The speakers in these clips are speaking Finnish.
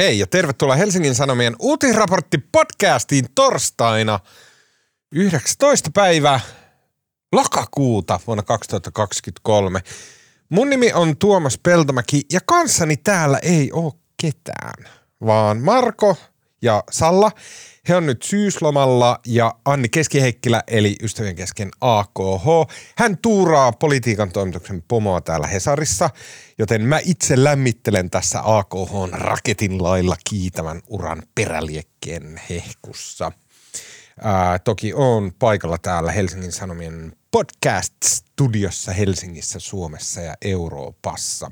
Hei ja tervetuloa Helsingin Sanomien uutisraportti podcastiin torstaina 19. päivä lokakuuta vuonna 2023. Mun nimi on Tuomas Peltomäki ja kanssani täällä ei ole ketään, vaan Marko ja Salla. He on nyt syyslomalla ja Anni Keskiheikkilä eli ystävien kesken AKH. Hän tuuraa politiikan toimituksen pomoa täällä Hesarissa, joten mä itse lämmittelen tässä AKH raketin lailla kiitävän uran peräliekkeen hehkussa. Ää, toki on paikalla täällä Helsingin Sanomien podcast-studiossa Helsingissä, Suomessa ja Euroopassa.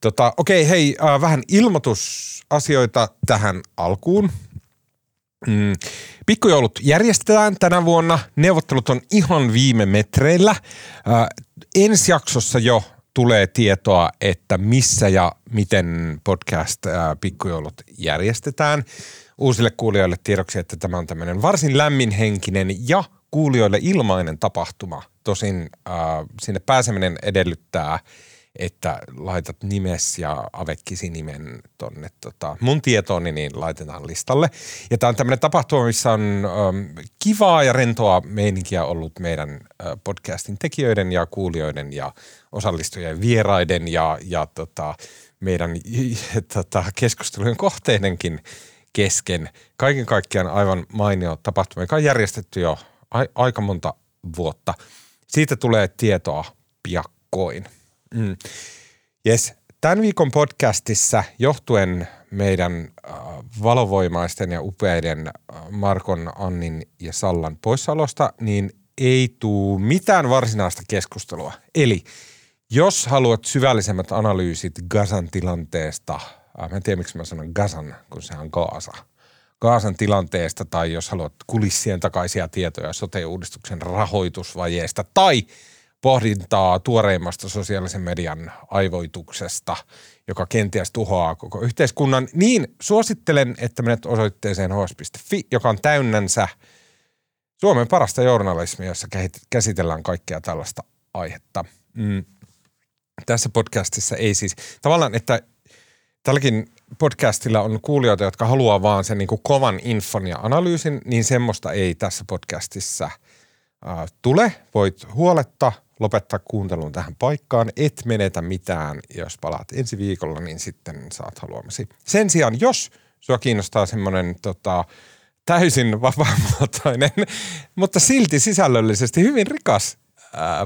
Tota, okei, hei, äh, vähän ilmoitusasioita tähän alkuun. Mm. Pikkujoulut järjestetään tänä vuonna. Neuvottelut on ihan viime metreillä. Äh, ensi jaksossa jo tulee tietoa, että missä ja miten podcast äh, Pikkujoulut järjestetään. Uusille kuulijoille tiedoksi, että tämä on tämmöinen varsin lämminhenkinen ja kuulijoille ilmainen tapahtuma. Tosin äh, sinne pääseminen edellyttää – että laitat nimes ja avekkisi nimen tonne tota, mun tietooni, niin laitetaan listalle. Ja tämä on tämmöinen tapahtuma, missä on ähm, kivaa ja rentoa meininkiä ollut meidän äh, podcastin tekijöiden ja kuulijoiden ja osallistujien vieraiden ja, ja tota, meidän tota, keskustelujen kohteidenkin kesken. Kaiken kaikkiaan aivan mainio tapahtuma, joka on järjestetty jo a- aika monta vuotta. Siitä tulee tietoa piakkoin. Mm. Yes. Tämän viikon podcastissa johtuen meidän äh, valovoimaisten ja upeiden äh, Markon, Annin ja Sallan poissaolosta, niin ei tuu mitään varsinaista keskustelua. Eli jos haluat syvällisemmät analyysit Gazan tilanteesta, äh, mä en tiedä miksi mä sanon Gazan, kun se on Gaasa. Gaasan tilanteesta tai jos haluat kulissien takaisia tietoja sote-uudistuksen rahoitusvajeesta tai – pohdintaa tuoreimmasta sosiaalisen median aivoituksesta, joka kenties tuhoaa koko yhteiskunnan, niin suosittelen, että menet osoitteeseen hs.fi, joka on täynnänsä Suomen parasta journalismia, jossa käsitellään kaikkea tällaista aihetta. Mm. Tässä podcastissa ei siis, tavallaan, että tälläkin podcastilla on kuulijoita, jotka haluaa vaan sen niin kuin kovan infon ja analyysin, niin semmoista ei tässä podcastissa – tule. Voit huoletta lopettaa kuuntelun tähän paikkaan. Et menetä mitään. Jos palaat ensi viikolla, niin sitten saat haluamasi. Sen sijaan, jos sua kiinnostaa semmoinen tota, täysin vapaamuotoinen, mutta silti sisällöllisesti hyvin rikas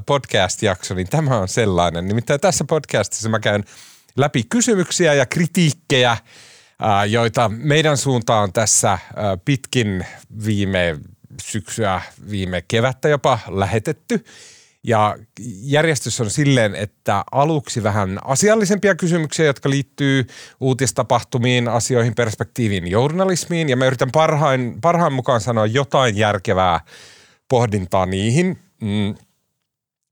podcast-jakso, niin tämä on sellainen. Nimittäin tässä podcastissa mä käyn läpi kysymyksiä ja kritiikkejä, joita meidän suuntaan tässä pitkin viime syksyä, viime kevättä jopa lähetetty. Ja järjestys on silleen, että aluksi vähän asiallisempia kysymyksiä, jotka liittyy uutistapahtumiin, asioihin, perspektiiviin, journalismiin. Ja mä yritän parhain, parhaan mukaan sanoa jotain järkevää pohdintaa niihin. Mm.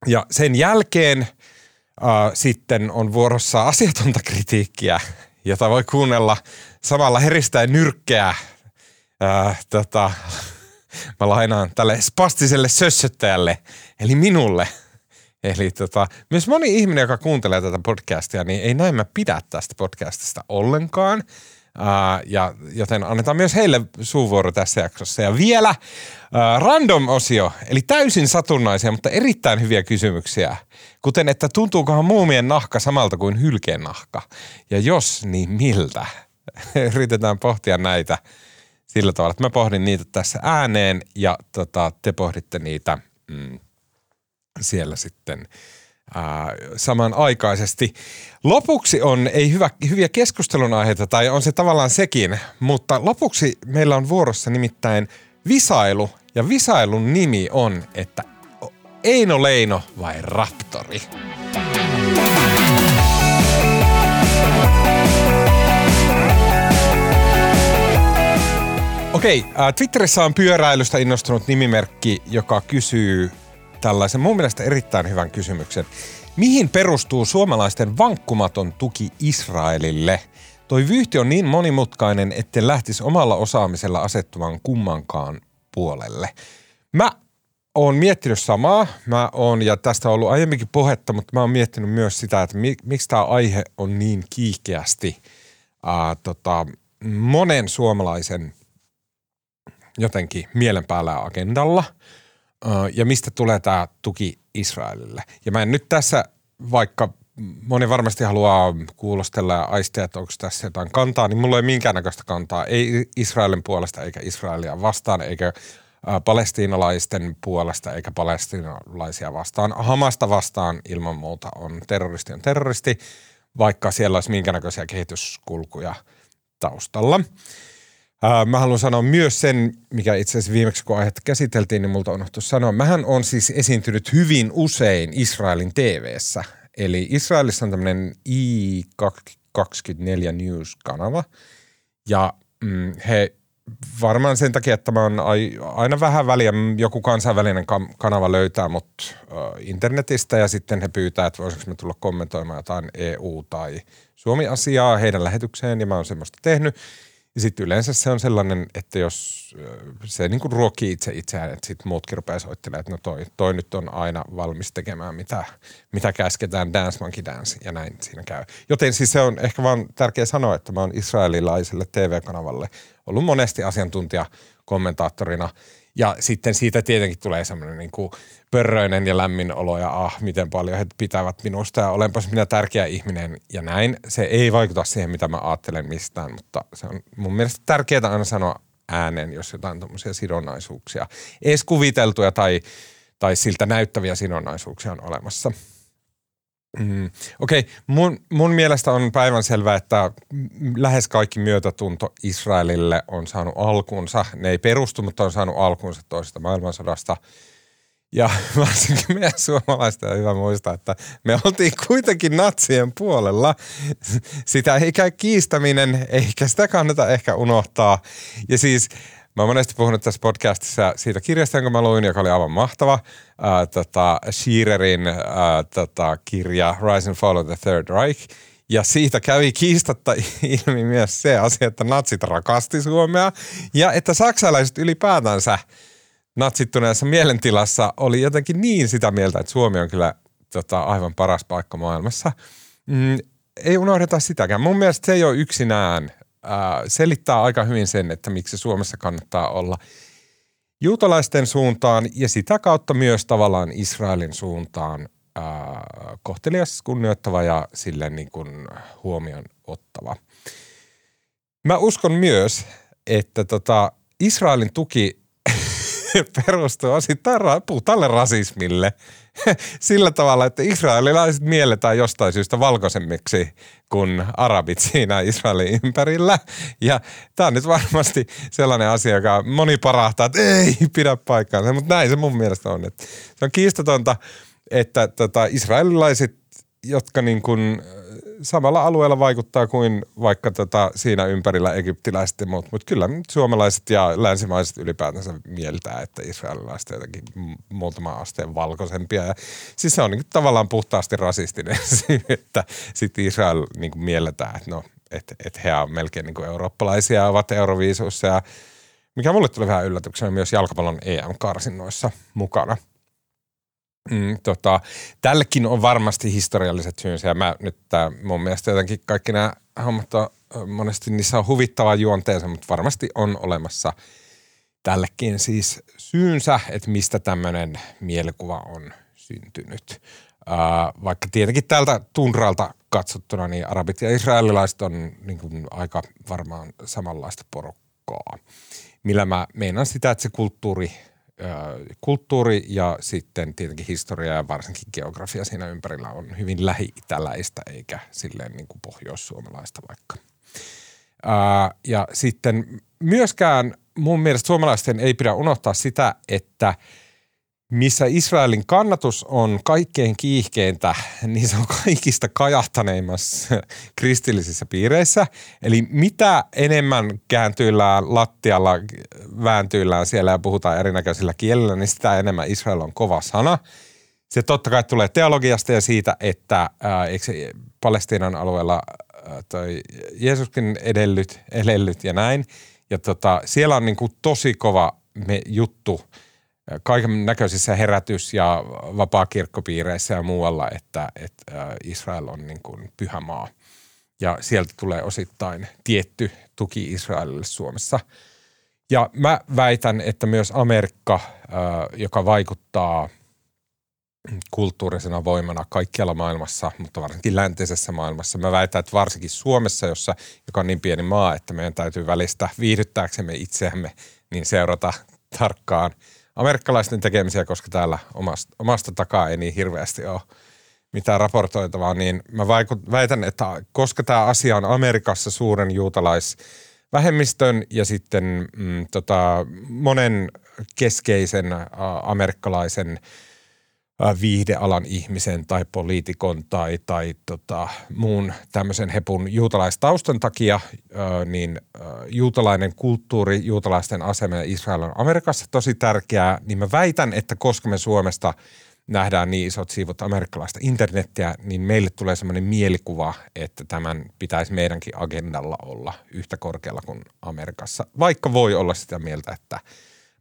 Ja sen jälkeen äh, sitten on vuorossa asiatonta kritiikkiä, jota voi kuunnella samalla heristäen nyrkkeä äh, tota, mä lainaan tälle spastiselle sössöttäjälle, eli minulle. Eli tota, myös moni ihminen, joka kuuntelee tätä podcastia, niin ei näin mä pidä tästä podcastista ollenkaan. Uh, ja, joten annetaan myös heille suuvuoro tässä jaksossa. Ja vielä uh, random-osio, eli täysin satunnaisia, mutta erittäin hyviä kysymyksiä. Kuten, että tuntuukohan muumien nahka samalta kuin hylkeen nahka? Ja jos, niin miltä? Yritetään pohtia näitä sillä tavalla, että mä pohdin niitä tässä ääneen ja tota, te pohditte niitä mm, siellä sitten ää, samanaikaisesti. Lopuksi on, ei hyvä, hyviä keskustelun aiheita, tai on se tavallaan sekin, mutta lopuksi meillä on vuorossa nimittäin visailu, ja visailun nimi on, että Eino Leino vai Raptori? Okei, äh, Twitterissä on pyöräilystä innostunut nimimerkki, joka kysyy tällaisen mun mielestä erittäin hyvän kysymyksen. Mihin perustuu suomalaisten vankkumaton tuki Israelille? Toi vyyhti on niin monimutkainen, etten lähtisi omalla osaamisella asettumaan kummankaan puolelle. Mä oon miettinyt samaa. Mä oon, ja tästä on ollut aiemminkin puhetta, mutta mä oon miettinyt myös sitä, että mi, miksi tämä aihe on niin kiihkeästi ää, tota, monen suomalaisen jotenkin mielen päällä agendalla. Ja mistä tulee tämä tuki Israelille. Ja mä en nyt tässä, vaikka moni varmasti haluaa kuulostella ja aistia, että onko tässä jotain kantaa, niin mulla ei minkäännäköistä kantaa. Ei Israelin puolesta eikä Israelia vastaan, eikä palestiinalaisten puolesta eikä palestiinalaisia vastaan. Hamasta vastaan ilman muuta on terroristi on terroristi, vaikka siellä olisi minkäännäköisiä kehityskulkuja taustalla. Mä haluan sanoa myös sen, mikä itse asiassa viimeksi kun aihetta käsiteltiin, niin multa unohtu sanoa. Mähän on siis esiintynyt hyvin usein Israelin TV:ssä. Eli Israelissa on tämmöinen I24 News-kanava. Ja mm, he varmaan sen takia, että mä on aina vähän väliä, joku kansainvälinen kanava löytää mut internetistä ja sitten he pyytää, että voisinko me tulla kommentoimaan jotain EU- tai Suomi-asiaa heidän lähetykseen ja mä oon semmoista tehnyt. Ja sitten yleensä se on sellainen, että jos se niin kuin ruokkii itse itseään, että sitten muutkin rupeaa soittelemaan, että no toi, toi nyt on aina valmis tekemään, mitä, mitä käsketään, dance monkey dance, ja näin siinä käy. Joten siis se on ehkä vaan tärkeä sanoa, että mä oon israelilaiselle TV-kanavalle ollut monesti asiantuntija kommentaattorina – ja sitten siitä tietenkin tulee semmoinen niin kuin pörröinen ja lämmin olo ja ah, miten paljon he pitävät minusta ja olenpas minä tärkeä ihminen ja näin. Se ei vaikuta siihen, mitä mä ajattelen mistään, mutta se on mun mielestä tärkeää aina sanoa ääneen, jos jotain tuommoisia sidonnaisuuksia, edes kuviteltuja tai, tai siltä näyttäviä sidonnaisuuksia on olemassa – Mm. Okei, okay. mun, mun mielestä on päivänselvää, että lähes kaikki myötätunto Israelille on saanut alkunsa. Ne ei perustu, mutta on saanut alkunsa toisesta maailmansodasta. Ja varsinkin meidän suomalaista on hyvä muistaa, että me oltiin kuitenkin natsien puolella. Sitä ei käy kiistäminen, eikä sitä kannata ehkä unohtaa. Ja siis Mä oon monesti puhunut tässä podcastissa siitä kirjasta, jonka mä luin, joka oli aivan mahtava. Äh, tota, Shearerin äh, tota, kirja Rise and Fall of the Third Reich. Ja siitä kävi kiistatta ilmi myös se asia, että natsit rakasti Suomea ja että saksalaiset ylipäätänsä natsittuneessa mielentilassa oli jotenkin niin sitä mieltä, että Suomi on kyllä tota, aivan paras paikka maailmassa. Mm, ei unohdeta sitäkään. Mun mielestä se ei ole yksinään selittää aika hyvin sen, että miksi Suomessa kannattaa olla juutalaisten suuntaan ja sitä kautta myös tavallaan Israelin suuntaan ää, kohtelias, kunnioittava ja silleen niin kuin huomioon ottava. Mä uskon myös, että tota, Israelin tuki perustuu osittain puhtalle rasismille – sillä tavalla, että israelilaiset mielletään jostain syystä valkoisemmiksi kuin arabit siinä Israelin ympärillä. Ja tämä on nyt varmasti sellainen asia, joka moni parahtaa, että ei pidä paikkaansa, mutta näin se mun mielestä on. Että se on kiistatonta, että tota, israelilaiset, jotka niin kuin samalla alueella vaikuttaa kuin vaikka tota siinä ympärillä egyptiläiset ja muut, mutta kyllä suomalaiset ja länsimaiset ylipäätänsä mieltää, että israelilaiset on jotenkin muutama asteen valkoisempia. Ja siis se on niin tavallaan puhtaasti rasistinen että sitten Israel niin kuin mielletään, että no, että et he on melkein niin kuin eurooppalaisia, ovat Euroviisussa ja mikä mulle tuli vähän yllätyksenä myös jalkapallon EM-karsinnoissa mukana – Mm, tota, tällekin on varmasti historialliset syynsä ja mä nyt tää, mun mielestä jotenkin kaikki nämä hommat on, monesti niissä on huvittava juonteensa, mutta varmasti on olemassa tällekin siis syynsä, että mistä tämmöinen mielikuva on syntynyt. Uh, vaikka tietenkin täältä tunralta katsottuna, niin arabit ja israelilaiset on niin kuin aika varmaan samanlaista porukkaa. Millä mä meinaan sitä, että se kulttuuri – kulttuuri ja sitten tietenkin historia ja varsinkin geografia siinä ympärillä on hyvin lähi-itäläistä eikä silleen niin kuin pohjoissuomalaista vaikka. ja sitten myöskään mun mielestä suomalaisten ei pidä unohtaa sitä, että – missä Israelin kannatus on kaikkein kiihkeintä, niin se on kaikista kajahtaneimmassa kristillisissä piireissä. Eli mitä enemmän kääntyillään lattialla, vääntyillään siellä ja puhutaan erinäköisillä kielillä, niin sitä enemmän Israel on kova sana. Se totta kai tulee teologiasta ja siitä, että ää, eikö Palestiinan alueella ää, toi Jeesuskin edellyt, edellyt ja näin. Ja tota, siellä on niin kuin tosi kova me juttu – kaiken näköisissä herätys- ja vapaakirkkopiireissä ja muualla, että, että Israel on niin kuin pyhä maa. Ja sieltä tulee osittain tietty tuki Israelille Suomessa. Ja mä väitän, että myös Amerikka, joka vaikuttaa kulttuurisena voimana kaikkialla maailmassa, mutta varsinkin läntisessä maailmassa. Mä väitän, että varsinkin Suomessa, jossa, joka on niin pieni maa, että meidän täytyy välistä viihdyttääksemme itseämme, niin seurata tarkkaan amerikkalaisten tekemisiä, koska täällä omasta, omasta takaa ei niin hirveästi ole mitään raportoitavaa, niin mä vaikut, väitän, että koska tämä asia on Amerikassa suuren juutalaisvähemmistön ja sitten mm, tota, monen keskeisen äh, amerikkalaisen viihdealan ihmisen tai poliitikon tai, tai tota, muun tämmöisen hepun juutalaistaustan takia, äh, niin äh, juutalainen kulttuuri, juutalaisten asema Israel on Amerikassa tosi tärkeää, niin mä väitän, että koska me Suomesta – nähdään niin isot siivot amerikkalaista internettiä, niin meille tulee sellainen mielikuva, että tämän pitäisi meidänkin agendalla olla yhtä korkealla kuin Amerikassa. Vaikka voi olla sitä mieltä, että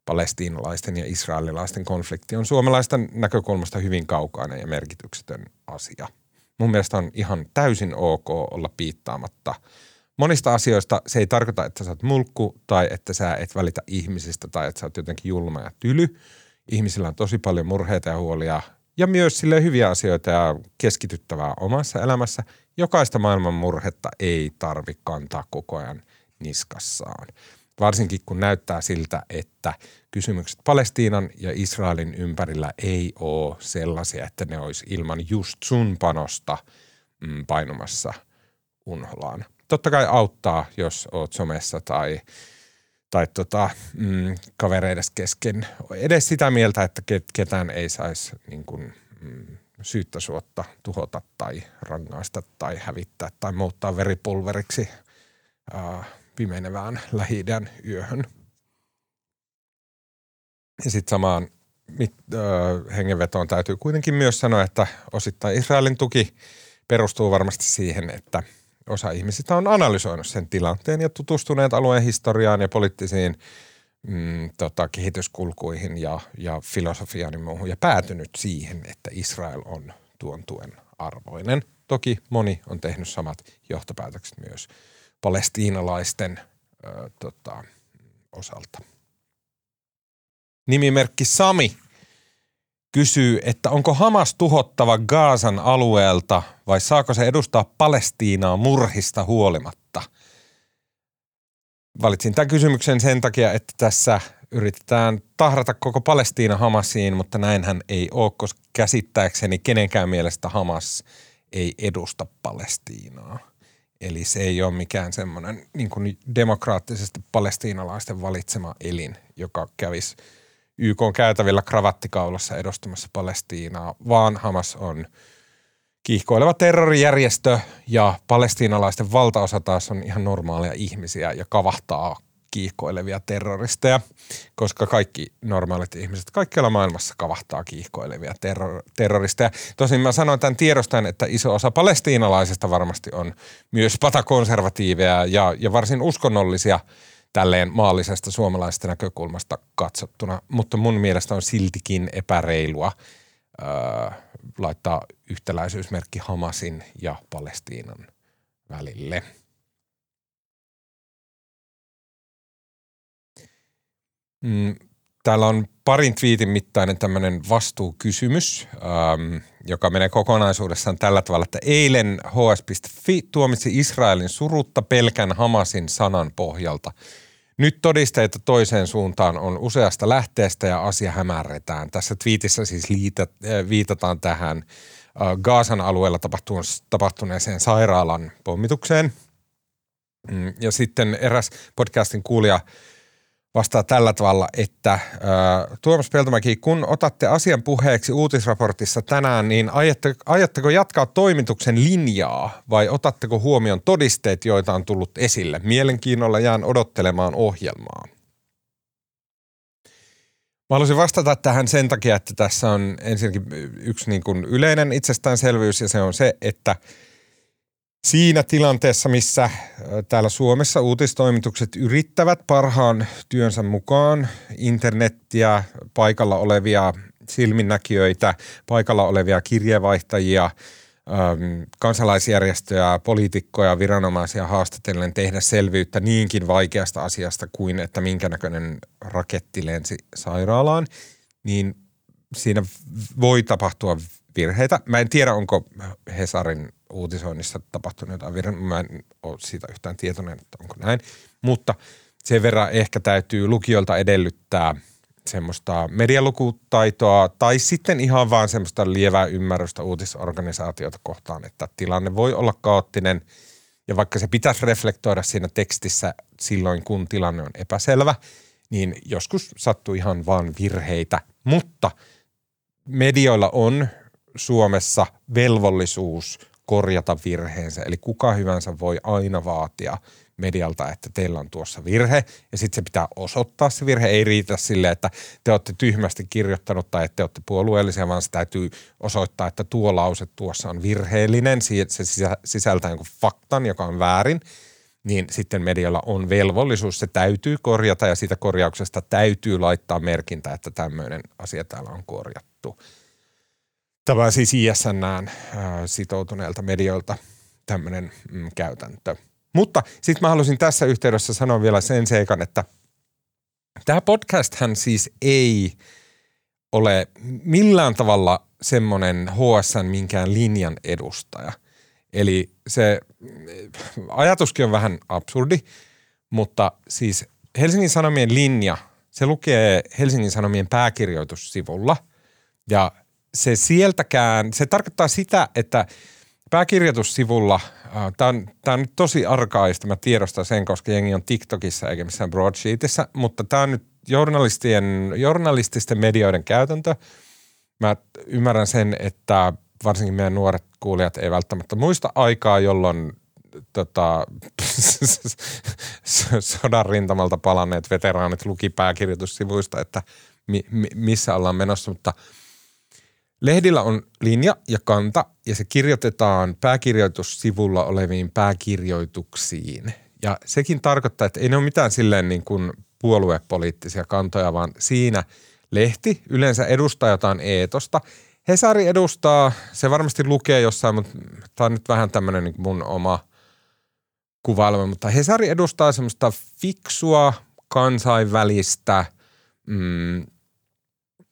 palestiinalaisten ja israelilaisten konflikti on suomalaisten näkökulmasta hyvin kaukainen ja merkityksetön asia. Mun mielestä on ihan täysin ok olla piittaamatta monista asioista. Se ei tarkoita, että sä oot mulkku tai että sä et välitä ihmisistä tai että sä oot jotenkin julma ja tyly – ihmisillä on tosi paljon murheita ja huolia ja myös sille hyviä asioita ja keskityttävää omassa elämässä. Jokaista maailman murhetta ei tarvi kantaa koko ajan niskassaan. Varsinkin kun näyttää siltä, että kysymykset Palestiinan ja Israelin ympärillä ei ole sellaisia, että ne olisi ilman just sun panosta mm, painumassa unholaan. Totta kai auttaa, jos oot somessa tai – tai tota, mm, kavereiden kesken edes sitä mieltä, että ketään ei saisi niin kuin, mm, syyttä suotta tuhota tai rangaista tai hävittää tai muuttaa veripulveriksi äh, pimenevään lähi yöhön. Ja sitten samaan mit, äh, hengenvetoon täytyy kuitenkin myös sanoa, että osittain Israelin tuki perustuu varmasti siihen, että – osa ihmisistä on analysoinut sen tilanteen ja tutustuneet alueen historiaan ja poliittisiin mm, tota, kehityskulkuihin ja, ja filosofiaan ja muuhun ja päätynyt siihen, että Israel on tuon tuen arvoinen. Toki moni on tehnyt samat johtopäätökset myös palestiinalaisten ö, tota, osalta. Nimimerkki Sami kysyy, että onko Hamas tuhottava Gaasan alueelta vai saako se edustaa Palestiinaa murhista huolimatta? Valitsin tämän kysymyksen sen takia, että tässä yritetään tahrata koko Palestiina Hamasiin, mutta näinhän ei ole, koska käsittääkseni kenenkään mielestä Hamas ei edusta Palestiinaa. Eli se ei ole mikään semmoinen niin kuin demokraattisesti palestiinalaisten valitsema elin, joka kävisi – YK on käytävillä kravattikaulassa edustamassa Palestiinaa, vaan Hamas on kiihkoileva terrorijärjestö ja palestiinalaisten valtaosa taas on ihan normaaleja ihmisiä ja kavahtaa kiihkoilevia terroristeja, koska kaikki normaalit ihmiset kaikkialla maailmassa kavahtaa kiihkoilevia terror- terroristeja. Tosin mä sanoin tämän tiedostan, että iso osa palestiinalaisista varmasti on myös patakonservatiiveja ja, ja varsin uskonnollisia – tälleen maallisesta suomalaisesta näkökulmasta katsottuna, mutta mun mielestä on siltikin epäreilua öö, laittaa yhtäläisyysmerkki Hamasin ja Palestiinan välille. Mm, täällä on parin twiitin mittainen tämmöinen vastuukysymys, ähm, joka menee kokonaisuudessaan tällä tavalla, että eilen hs.fi tuomitsi Israelin surutta pelkän Hamasin sanan pohjalta – nyt todisteita toiseen suuntaan on useasta lähteestä ja asia hämärretään. Tässä twiitissä siis liitä, äh, viitataan tähän äh, Gaasan alueella tapahtuneeseen sairaalan pommitukseen. Mm, ja sitten eräs podcastin kuulija – vastaa tällä tavalla, että äh, Tuomas Peltomäki, kun otatte asian puheeksi uutisraportissa tänään, niin ajatte, ajatteko jatkaa toimituksen linjaa vai otatteko huomioon todisteet, joita on tullut esille? Mielenkiinnolla jään odottelemaan ohjelmaa. Mä haluaisin vastata tähän sen takia, että tässä on ensinnäkin yksi niin kuin yleinen itsestäänselvyys ja se on se, että – Siinä tilanteessa, missä täällä Suomessa uutistoimitukset yrittävät parhaan työnsä mukaan internettiä, paikalla olevia silminnäkijöitä, paikalla olevia kirjeenvaihtajia, kansalaisjärjestöjä, poliitikkoja, viranomaisia haastatellen tehdä selvyyttä niinkin vaikeasta asiasta kuin, että minkä näköinen raketti lensi sairaalaan, niin siinä voi tapahtua virheitä. Mä en tiedä, onko Hesarin uutisoinnissa tapahtunut jotain virheitä. Mä en ole siitä yhtään tietoinen, että onko näin. Mutta sen verran ehkä täytyy lukijoilta edellyttää semmoista medialukutaitoa tai sitten ihan vaan semmoista lievää ymmärrystä uutisorganisaatiota kohtaan, että tilanne voi olla kaoottinen ja vaikka se pitäisi reflektoida siinä tekstissä silloin, kun tilanne on epäselvä, niin joskus sattuu ihan vaan virheitä, mutta medioilla on Suomessa velvollisuus korjata virheensä, eli kuka hyvänsä voi aina vaatia – medialta, että teillä on tuossa virhe ja sitten se pitää osoittaa se virhe. Ei riitä sille, että te olette tyhmästi kirjoittanut tai että te olette puolueellisia, vaan se täytyy osoittaa, että tuo lause tuossa on virheellinen. Se sisältää jonkun faktan, joka on väärin niin sitten medialla on velvollisuus, se täytyy korjata ja siitä korjauksesta täytyy laittaa merkintä, että tämmöinen asia täällä on korjattu. Tämä siis ISNään sitoutuneelta medioilta tämmöinen mm, käytäntö. Mutta sitten mä haluaisin tässä yhteydessä sanoa vielä sen seikan, että tämä podcast-hän siis ei ole millään tavalla semmoinen HSN minkään linjan edustaja. Eli se ajatuskin on vähän absurdi, mutta siis Helsingin Sanomien linja, se lukee Helsingin Sanomien pääkirjoitussivulla ja se sieltäkään, se tarkoittaa sitä, että pääkirjoitussivulla – Tämä on, on nyt tosi arkaista, mä tiedostan sen, koska jengi on TikTokissa eikä missään broadsheetissa, mutta tämä on nyt journalistien, journalististen medioiden käytäntö. Mä ymmärrän sen, että varsinkin meidän nuoret kuulijat ei välttämättä muista aikaa, jolloin tota, sodan rintamalta palanneet veteraanit luki pääkirjoitussivuista, että mi, mi, missä ollaan menossa, mutta – Lehdillä on linja ja kanta ja se kirjoitetaan pääkirjoitussivulla oleviin pääkirjoituksiin. Ja sekin tarkoittaa, että ei ne ole mitään silleen niin kuin puoluepoliittisia kantoja, vaan siinä lehti yleensä edustaa jotain eetosta. Hesari edustaa, se varmasti lukee jossain, mutta tämä on nyt vähän tämmöinen niin mun oma kuvailma, mutta Hesari edustaa semmoista fiksua, kansainvälistä, mm,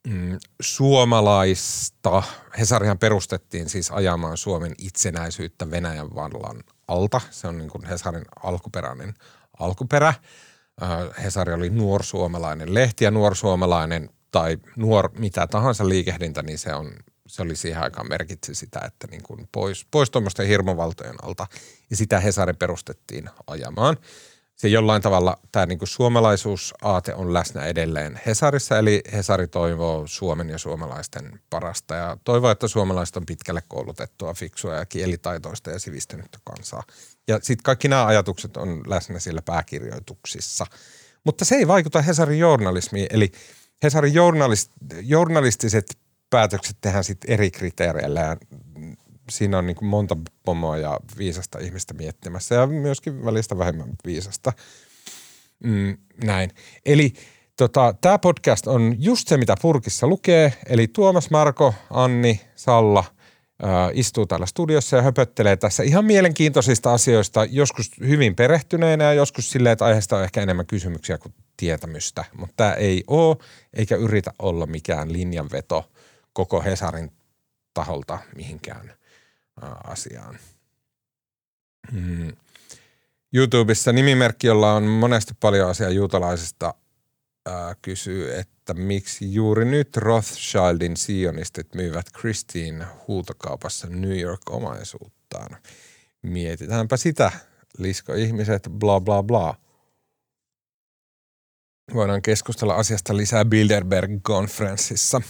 mm, suomalaista, Hesarihan perustettiin siis ajamaan Suomen itsenäisyyttä Venäjän vallan alta. Se on niin kuin Hesarin alkuperäinen alkuperä. Äh, Hesari oli nuorsuomalainen lehti ja nuorsuomalainen tai nuor mitä tahansa liikehdintä, niin se, on, se oli siihen aikaan merkitsi sitä, että niin kuin pois, pois tuommoisten hirmovaltojen alta. Ja sitä Hesari perustettiin ajamaan se jollain tavalla tämä niin suomalaisuusaate on läsnä edelleen Hesarissa, eli Hesari toivoo Suomen ja suomalaisten parasta ja toivoo, että suomalaiset on pitkälle koulutettua, fiksua ja kielitaitoista ja sivistynyttä kansaa. Ja sitten kaikki nämä ajatukset on läsnä siellä pääkirjoituksissa. Mutta se ei vaikuta Hesarin journalismiin, eli Hesarin journalist, journalistiset päätökset tehdään sitten eri kriteereillä ja siinä on niin kuin monta pomoa ja viisasta ihmistä miettimässä ja myöskin välistä vähemmän viisasta. Mm, näin. Eli tota, tämä podcast on just se, mitä Purkissa lukee. Eli Tuomas, Marko, Anni, Salla ää, istuu täällä studiossa ja höpöttelee tässä ihan mielenkiintoisista asioista, joskus hyvin perehtyneenä ja joskus silleen, että aiheesta on ehkä enemmän kysymyksiä kuin tietämystä. Mutta tämä ei ole eikä yritä olla mikään linjanveto koko Hesarin taholta mihinkään asiaan. Hmm. YouTubessa nimimerkki, jolla on monesti paljon asiaa juutalaisista, ää, kysyy, että miksi juuri nyt Rothschildin sionistit myyvät Christine huutokaupassa New York-omaisuuttaan. Mietitäänpä sitä, lisko ihmiset, bla bla bla. Voidaan keskustella asiasta lisää Bilderberg-konferenssissa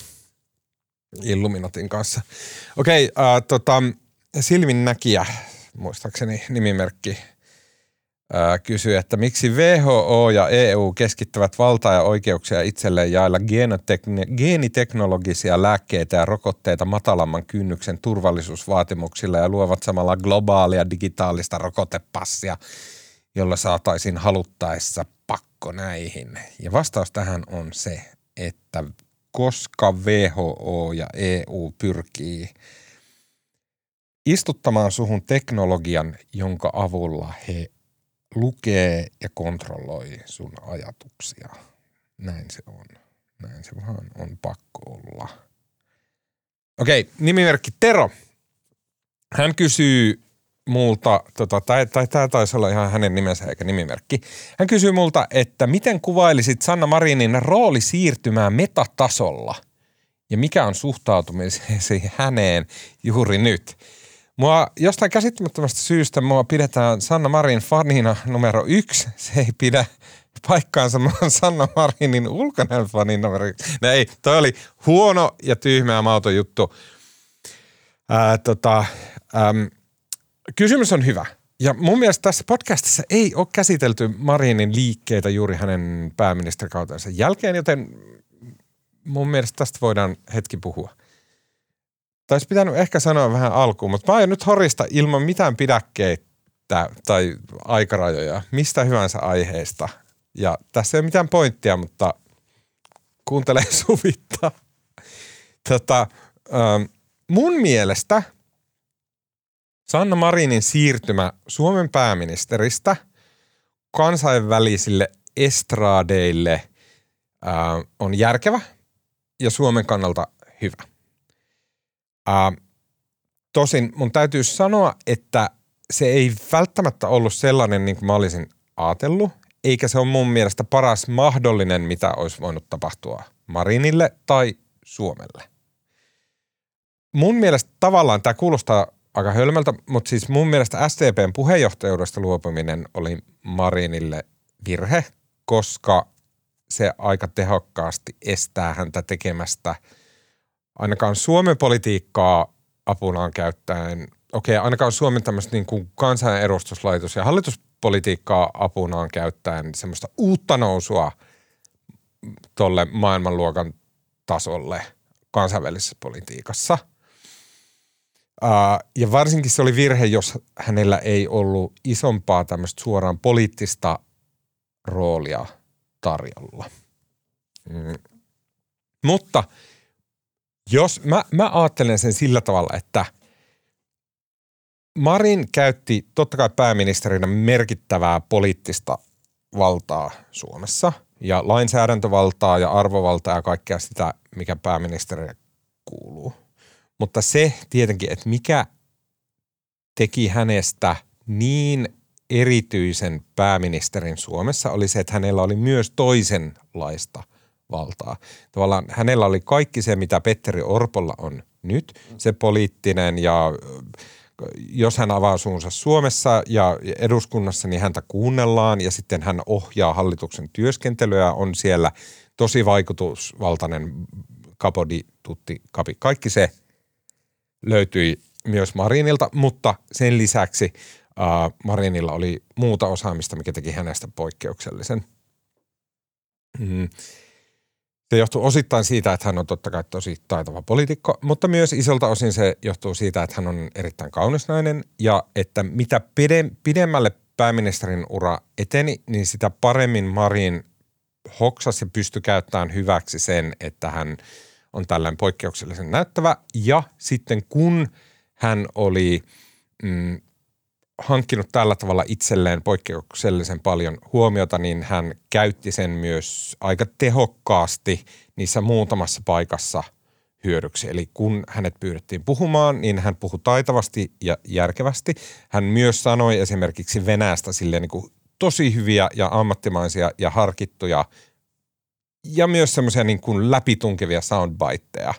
Illuminatin kanssa. Okei, okay, uh, tota, silminnäkijä, muistaakseni nimimerkki, kysyy, että miksi WHO ja EU keskittävät valtaa ja oikeuksia itselleen jailla geeniteknologisia lääkkeitä ja rokotteita matalamman kynnyksen turvallisuusvaatimuksilla ja luovat samalla globaalia digitaalista rokotepassia, jolla saataisiin haluttaessa pakko näihin. Ja vastaus tähän on se, että koska WHO ja EU pyrkii – istuttamaan suhun teknologian, jonka avulla he lukee ja kontrolloi sun ajatuksia. Näin se on. Näin se vaan on pakko olla. Okei, nimimerkki Tero. Hän kysyy multa, tota, tai, tai tämä taisi olla ihan hänen nimensä eikä nimimerkki. Hän kysyy multa, että miten kuvailisit Sanna Marinin rooli siirtymää metatasolla ja mikä on suhtautumisesi häneen juuri nyt? Mua jostain käsittämättömästä syystä mua pidetään Sanna Marin fanina numero yksi. Se ei pidä paikkaansa. Mä oon Sanna Marinin ulkonäön fanin numero yksi. No ei, toi oli huono ja tyhmä ja mauton juttu. Ää, tota, äm, kysymys on hyvä. Ja mun mielestä tässä podcastissa ei ole käsitelty Marinin liikkeitä juuri hänen pääministerikautensa jälkeen, joten mun mielestä tästä voidaan hetki puhua. Taisi pitänyt ehkä sanoa vähän alkuun, mutta mä aion nyt horista ilman mitään pidäkkeitä tai aikarajoja, mistä hyvänsä aiheesta. Ja tässä ei ole mitään pointtia, mutta kuuntele suvittaa. Tota, ähm, mun mielestä Sanna Marinin siirtymä Suomen pääministeristä kansainvälisille estradeille äh, on järkevä ja Suomen kannalta hyvä. Tosin mun täytyy sanoa, että se ei välttämättä ollut sellainen, niin kuin mä olisin ajatellut, eikä se ole mun mielestä paras mahdollinen, mitä olisi voinut tapahtua Marinille tai Suomelle. Mun mielestä tavallaan tämä kuulostaa aika hölmältä, mutta siis mun mielestä SDPn puheenjohtajuudesta luopuminen oli Marinille virhe, koska se aika tehokkaasti estää häntä tekemästä – ainakaan Suomen politiikkaa apunaan käyttäen, okei, okay, ainakaan Suomen tämmöistä niin kuin kansanedustuslaitos ja hallituspolitiikkaa apunaan käyttäen semmoista uutta nousua tolle maailmanluokan tasolle kansainvälisessä politiikassa. ja varsinkin se oli virhe, jos hänellä ei ollut isompaa tämmöistä suoraan poliittista roolia tarjolla. Mm. Mutta – jos mä, mä ajattelen sen sillä tavalla, että Marin käytti totta kai pääministerinä merkittävää poliittista valtaa Suomessa ja lainsäädäntövaltaa ja arvovaltaa ja kaikkea sitä, mikä pääministerille kuuluu. Mutta se tietenkin, että mikä teki hänestä niin erityisen pääministerin Suomessa oli se, että hänellä oli myös toisenlaista valtaa. Tavallaan hänellä oli kaikki se, mitä Petteri Orpolla on nyt, se poliittinen ja jos hän avaa suunsa Suomessa ja eduskunnassa, niin häntä kuunnellaan ja sitten hän ohjaa hallituksen työskentelyä, on siellä tosi vaikutusvaltainen kapodi, tutti, kapi. Kaikki se löytyi myös Marinilta, mutta sen lisäksi Marinilla oli muuta osaamista, mikä teki hänestä poikkeuksellisen. Mm. Se johtuu osittain siitä, että hän on totta kai tosi taitava poliitikko, mutta myös isolta osin se johtuu siitä, että hän on erittäin kaunis nainen ja että mitä pidemmälle pääministerin ura eteni, niin sitä paremmin Marin hoksas ja pystyi käyttämään hyväksi sen, että hän on tällainen poikkeuksellisen näyttävä. Ja sitten kun hän oli mm, hankkinut tällä tavalla itselleen poikkeuksellisen paljon huomiota, niin hän käytti sen myös aika tehokkaasti niissä muutamassa paikassa hyödyksi. Eli kun hänet pyydettiin puhumaan, niin hän puhui taitavasti ja järkevästi. Hän myös sanoi esimerkiksi Venäjästä silleen niin kuin tosi hyviä ja ammattimaisia ja harkittuja ja myös semmoisia niin kuin läpitunkevia soundbiteja.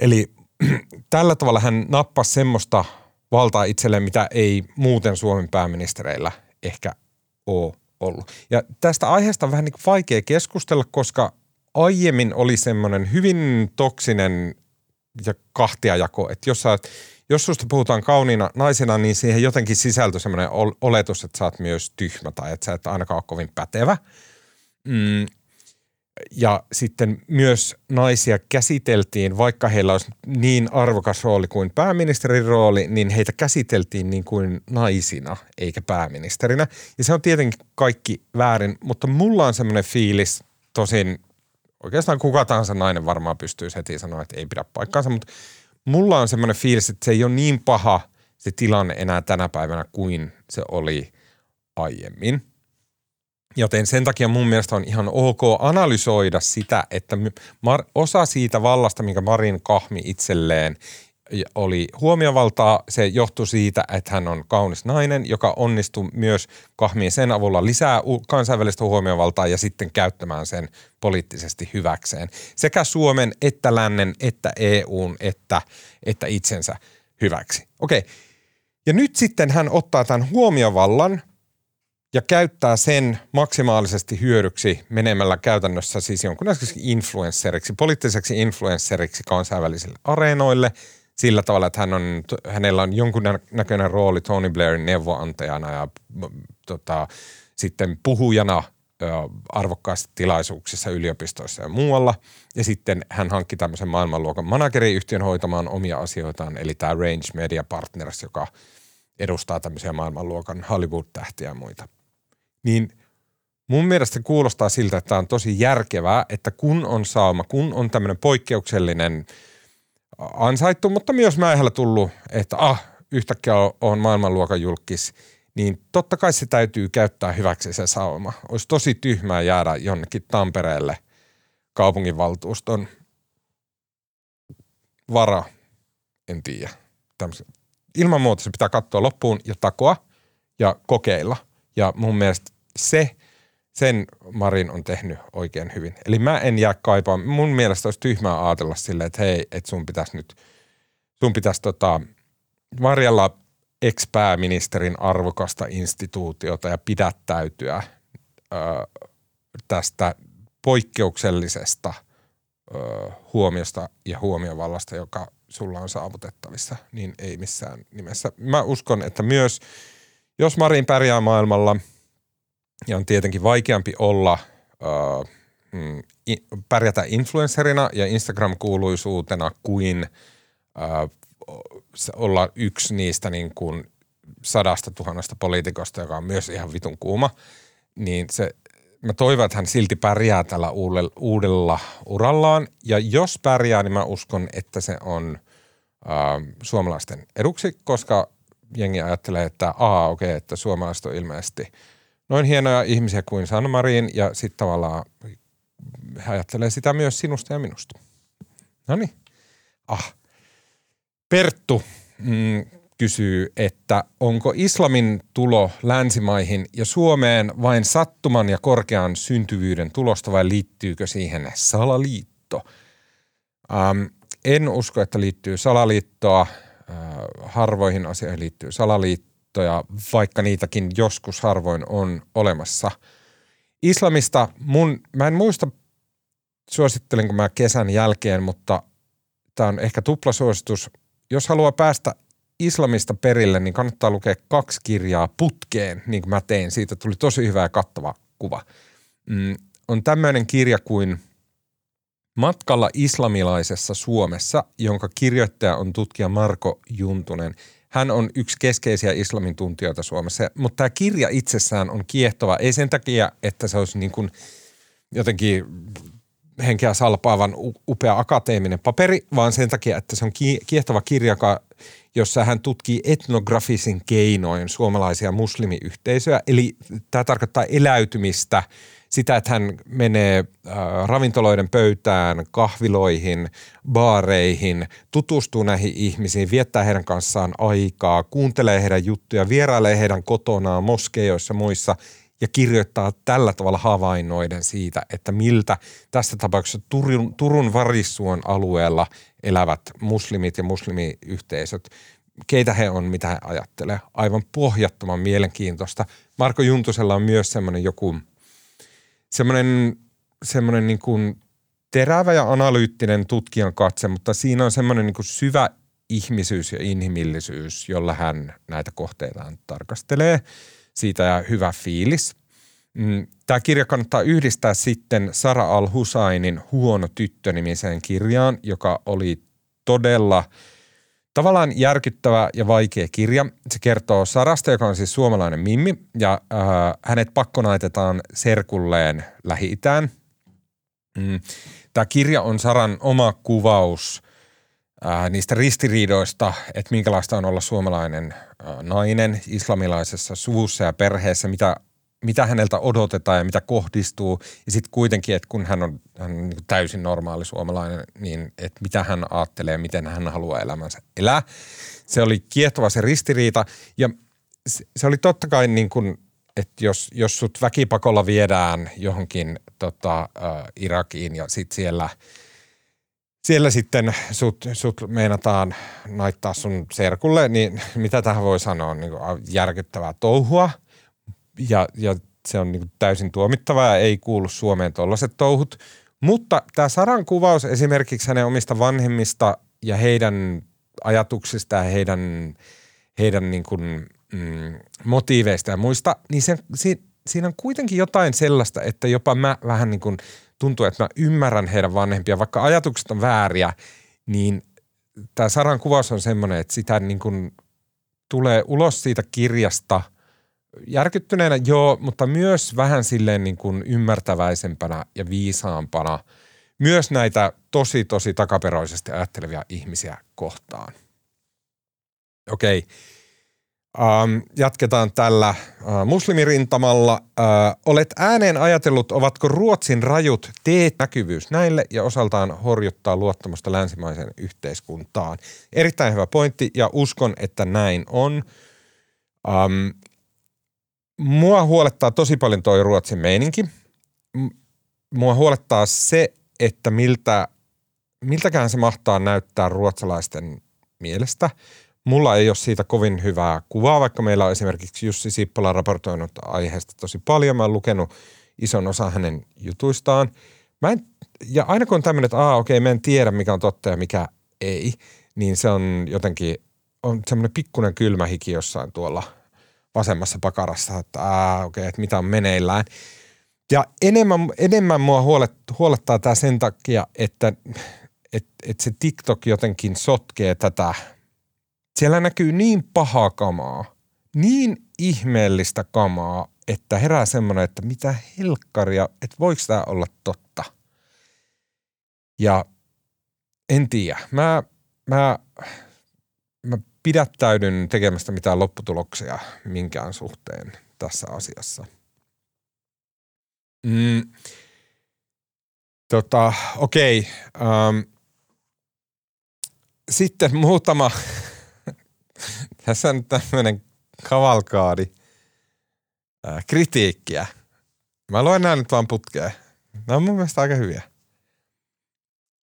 Eli tällä tavalla hän nappasi semmoista – valtaa itselleen, mitä ei muuten Suomen pääministereillä ehkä ole ollut. Ja tästä aiheesta on vähän niin vaikea keskustella, koska aiemmin oli semmoinen hyvin toksinen ja kahtiajako, että jos, sä, jos susta puhutaan kauniina naisena, niin siihen jotenkin sisältö semmoinen oletus, että sä oot myös tyhmä tai että sä et ainakaan ole kovin pätevä. Mm, ja sitten myös naisia käsiteltiin, vaikka heillä olisi niin arvokas rooli kuin pääministerin rooli, niin heitä käsiteltiin niin kuin naisina eikä pääministerinä. Ja se on tietenkin kaikki väärin, mutta mulla on semmoinen fiilis, tosin oikeastaan kuka tahansa nainen varmaan pystyy heti sanoa, että ei pidä paikkaansa, mutta mulla on semmoinen fiilis, että se ei ole niin paha se tilanne enää tänä päivänä kuin se oli aiemmin. Joten sen takia mun mielestä on ihan ok analysoida sitä, että osa siitä vallasta, minkä Marin kahmi itselleen oli huomiovaltaa. Se johtui siitä, että hän on kaunis nainen, joka onnistui myös kahmiin sen avulla lisää kansainvälistä huomiovaltaa ja sitten käyttämään sen poliittisesti hyväkseen. Sekä Suomen, että lännen, että EUn, että, että itsensä hyväksi. Okei. Ja nyt sitten hän ottaa tämän huomiovallan ja käyttää sen maksimaalisesti hyödyksi menemällä käytännössä siis jonkunnäköiseksi influenceriksi, poliittiseksi influenceriksi kansainvälisille areenoille – sillä tavalla, että hän on, hänellä on jonkun näköinen rooli Tony Blairin neuvoantajana ja tota, sitten puhujana arvokkaissa tilaisuuksissa yliopistoissa ja muualla. Ja sitten hän hankki tämmöisen maailmanluokan manageriyhtiön hoitamaan omia asioitaan, eli tämä Range Media Partners, joka edustaa tämmöisiä maailmanluokan Hollywood-tähtiä ja muita. Niin mun mielestä kuulostaa siltä, että tämä on tosi järkevää, että kun on sauma, kun on tämmöinen poikkeuksellinen – ansaittu, mutta myös mäihällä tullut, että ah, yhtäkkiä on maailmanluokan julkis, niin totta kai se täytyy käyttää hyväksi se sauma. Olisi tosi tyhmää jäädä jonnekin Tampereelle kaupunginvaltuuston vara, en tiedä. Ilman muuta se pitää katsoa loppuun ja takoa ja kokeilla. Ja mun mielestä se sen Marin on tehnyt oikein hyvin. Eli mä en jää kaipaamaan. Mun mielestä olisi tyhmää ajatella silleen, että hei, että sun pitäisi nyt, sun pitäisi tota, varjella ex-pääministerin arvokasta instituutiota ja pidättäytyä ö, tästä poikkeuksellisesta ö, huomiosta ja huomiovallasta, joka sulla on saavutettavissa, niin ei missään nimessä. Mä uskon, että myös jos Marin pärjää maailmalla – ja on tietenkin vaikeampi olla äh, pärjätä influencerina ja Instagram-kuuluisuutena kuin äh, olla yksi niistä niin kuin sadasta tuhannesta poliitikosta, joka on myös ihan vitun kuuma, niin se, mä toivon, että hän silti pärjää tällä uudella, uudella urallaan. Ja jos pärjää, niin mä uskon, että se on äh, suomalaisten eduksi, koska jengi ajattelee, että aa okei, okay, että suomalaiset on ilmeisesti – noin hienoja ihmisiä kuin Sanna Marin ja sitten tavallaan he ajattelee sitä myös sinusta ja minusta. No niin. Ah. Perttu mm, kysyy, että onko islamin tulo länsimaihin ja Suomeen vain sattuman ja korkean syntyvyyden tulosta vai liittyykö siihen salaliitto? Ähm, en usko, että liittyy salaliittoa. Äh, harvoihin asioihin liittyy salaliitto vaihtoehtoja, vaikka niitäkin joskus harvoin on olemassa. Islamista mun, mä en muista suosittelenko mä kesän jälkeen, mutta tämä on ehkä tuplasuositus. Jos haluaa päästä islamista perille, niin kannattaa lukea kaksi kirjaa putkeen, niin kuin mä tein. Siitä tuli tosi hyvä ja kattava kuva. Mm, on tämmöinen kirja kuin Matkalla islamilaisessa Suomessa, jonka kirjoittaja on tutkija Marko Juntunen – hän on yksi keskeisiä islamin tuntijoita Suomessa, mutta tämä kirja itsessään on kiehtova. Ei sen takia, että se olisi niin kuin jotenkin henkeä salpaavan upea akateeminen paperi, vaan sen takia, että se on kiehtova kirja, jossa hän tutkii etnografisin keinoin suomalaisia muslimiyhteisöjä. Eli tämä tarkoittaa eläytymistä – sitä, että hän menee äh, ravintoloiden pöytään, kahviloihin, baareihin, tutustuu näihin ihmisiin, viettää heidän kanssaan aikaa, kuuntelee heidän juttuja, vierailee heidän kotonaan, moskeijoissa muissa ja kirjoittaa tällä tavalla havainnoiden siitä, että miltä tässä tapauksessa Turun, Turun Varissuon alueella elävät muslimit ja muslimiyhteisöt, keitä he on, mitä he ajattelee. Aivan pohjattoman mielenkiintoista. Marko Juntusella on myös semmoinen joku – semmoinen, semmoinen niin kuin terävä ja analyyttinen tutkijan katse, mutta siinä on semmoinen niin kuin syvä ihmisyys ja inhimillisyys, jolla hän näitä kohteitaan tarkastelee. Siitä ja hyvä fiilis. Mm, Tämä kirja kannattaa yhdistää sitten Sara Al-Husainin Huono tyttö-nimiseen kirjaan, joka oli todella – Tavallaan järkyttävä ja vaikea kirja. Se kertoo Sarasta, joka on siis suomalainen mimmi, ja äh, hänet pakkonaitetaan serkulleen Lähi-Itään. Mm. Tämä kirja on Saran oma kuvaus ää, niistä ristiriidoista, että minkälaista on olla suomalainen ää, nainen islamilaisessa suvussa ja perheessä, mitä, mitä häneltä odotetaan ja mitä kohdistuu. Ja sitten kuitenkin, että kun hän on, hän on niin täysin normaali suomalainen, niin että mitä hän ajattelee ja miten hän haluaa elämänsä elää. Se oli kiehtova se ristiriita ja se, oli totta kai niin kuin, että jos, jos sut väkipakolla viedään johonkin tota, äh, Irakiin ja sitten siellä – siellä sitten sut, sut meinataan naittaa sun serkulle, niin mitä tähän voi sanoa, niin järkyttävää touhua. Ja, ja se on niin täysin tuomittavaa ja ei kuulu Suomeen tollaiset touhut. Mutta tämä Saran kuvaus esimerkiksi hänen omista vanhemmista ja heidän ajatuksista ja heidän, heidän niin kuin, mm, motiiveista ja muista, niin se, si, siinä on kuitenkin jotain sellaista, että jopa mä vähän niin kuin – tuntuu, että mä ymmärrän heidän vanhempia, vaikka ajatukset on vääriä, niin tämä Saran kuvaus on semmoinen, että sitä niin kuin tulee ulos siitä kirjasta järkyttyneenä, joo, mutta myös vähän silleen niin kuin ymmärtäväisempänä ja viisaampana myös näitä tosi, tosi takaperoisesti ajattelevia ihmisiä kohtaan. Okei. Ähm, jatketaan tällä äh, muslimirintamalla. Äh, olet ääneen ajatellut, ovatko Ruotsin rajut teet näkyvyys näille ja osaltaan horjuttaa luottamusta länsimaiseen yhteiskuntaan. Erittäin hyvä pointti ja uskon, että näin on. Ähm, mua huolettaa tosi paljon toi Ruotsin meininki. Mua huolettaa se, että miltä, miltäkään se mahtaa näyttää ruotsalaisten mielestä – Mulla ei ole siitä kovin hyvää kuvaa, vaikka meillä on esimerkiksi Jussi Sippola raportoinut aiheesta tosi paljon. Mä oon lukenut ison osa hänen jutuistaan. Mä en, ja aina kun on tämmöinen, että aa okei, mä en tiedä mikä on totta ja mikä ei, niin se on jotenkin, on semmoinen pikkuinen kylmä hiki jossain tuolla vasemmassa pakarassa, että aa okei, okay, että mitä on meneillään. Ja enemmän, enemmän mua huolet, huolettaa tämä sen takia, että et, et se TikTok jotenkin sotkee tätä – siellä näkyy niin pahaa kamaa, niin ihmeellistä kamaa, että herää semmoinen, että mitä helkkaria, että voiko tämä olla totta. Ja en tiedä. Mä, mä pidättäydyn tekemästä mitään lopputuloksia minkään suhteen tässä asiassa. Mm. Tota, okei. Um, sitten muutama tässä on tämmöinen kavalkaadi ää, kritiikkiä. Mä luen nämä nyt vaan putkeen. Nämä on mun mielestä aika hyviä.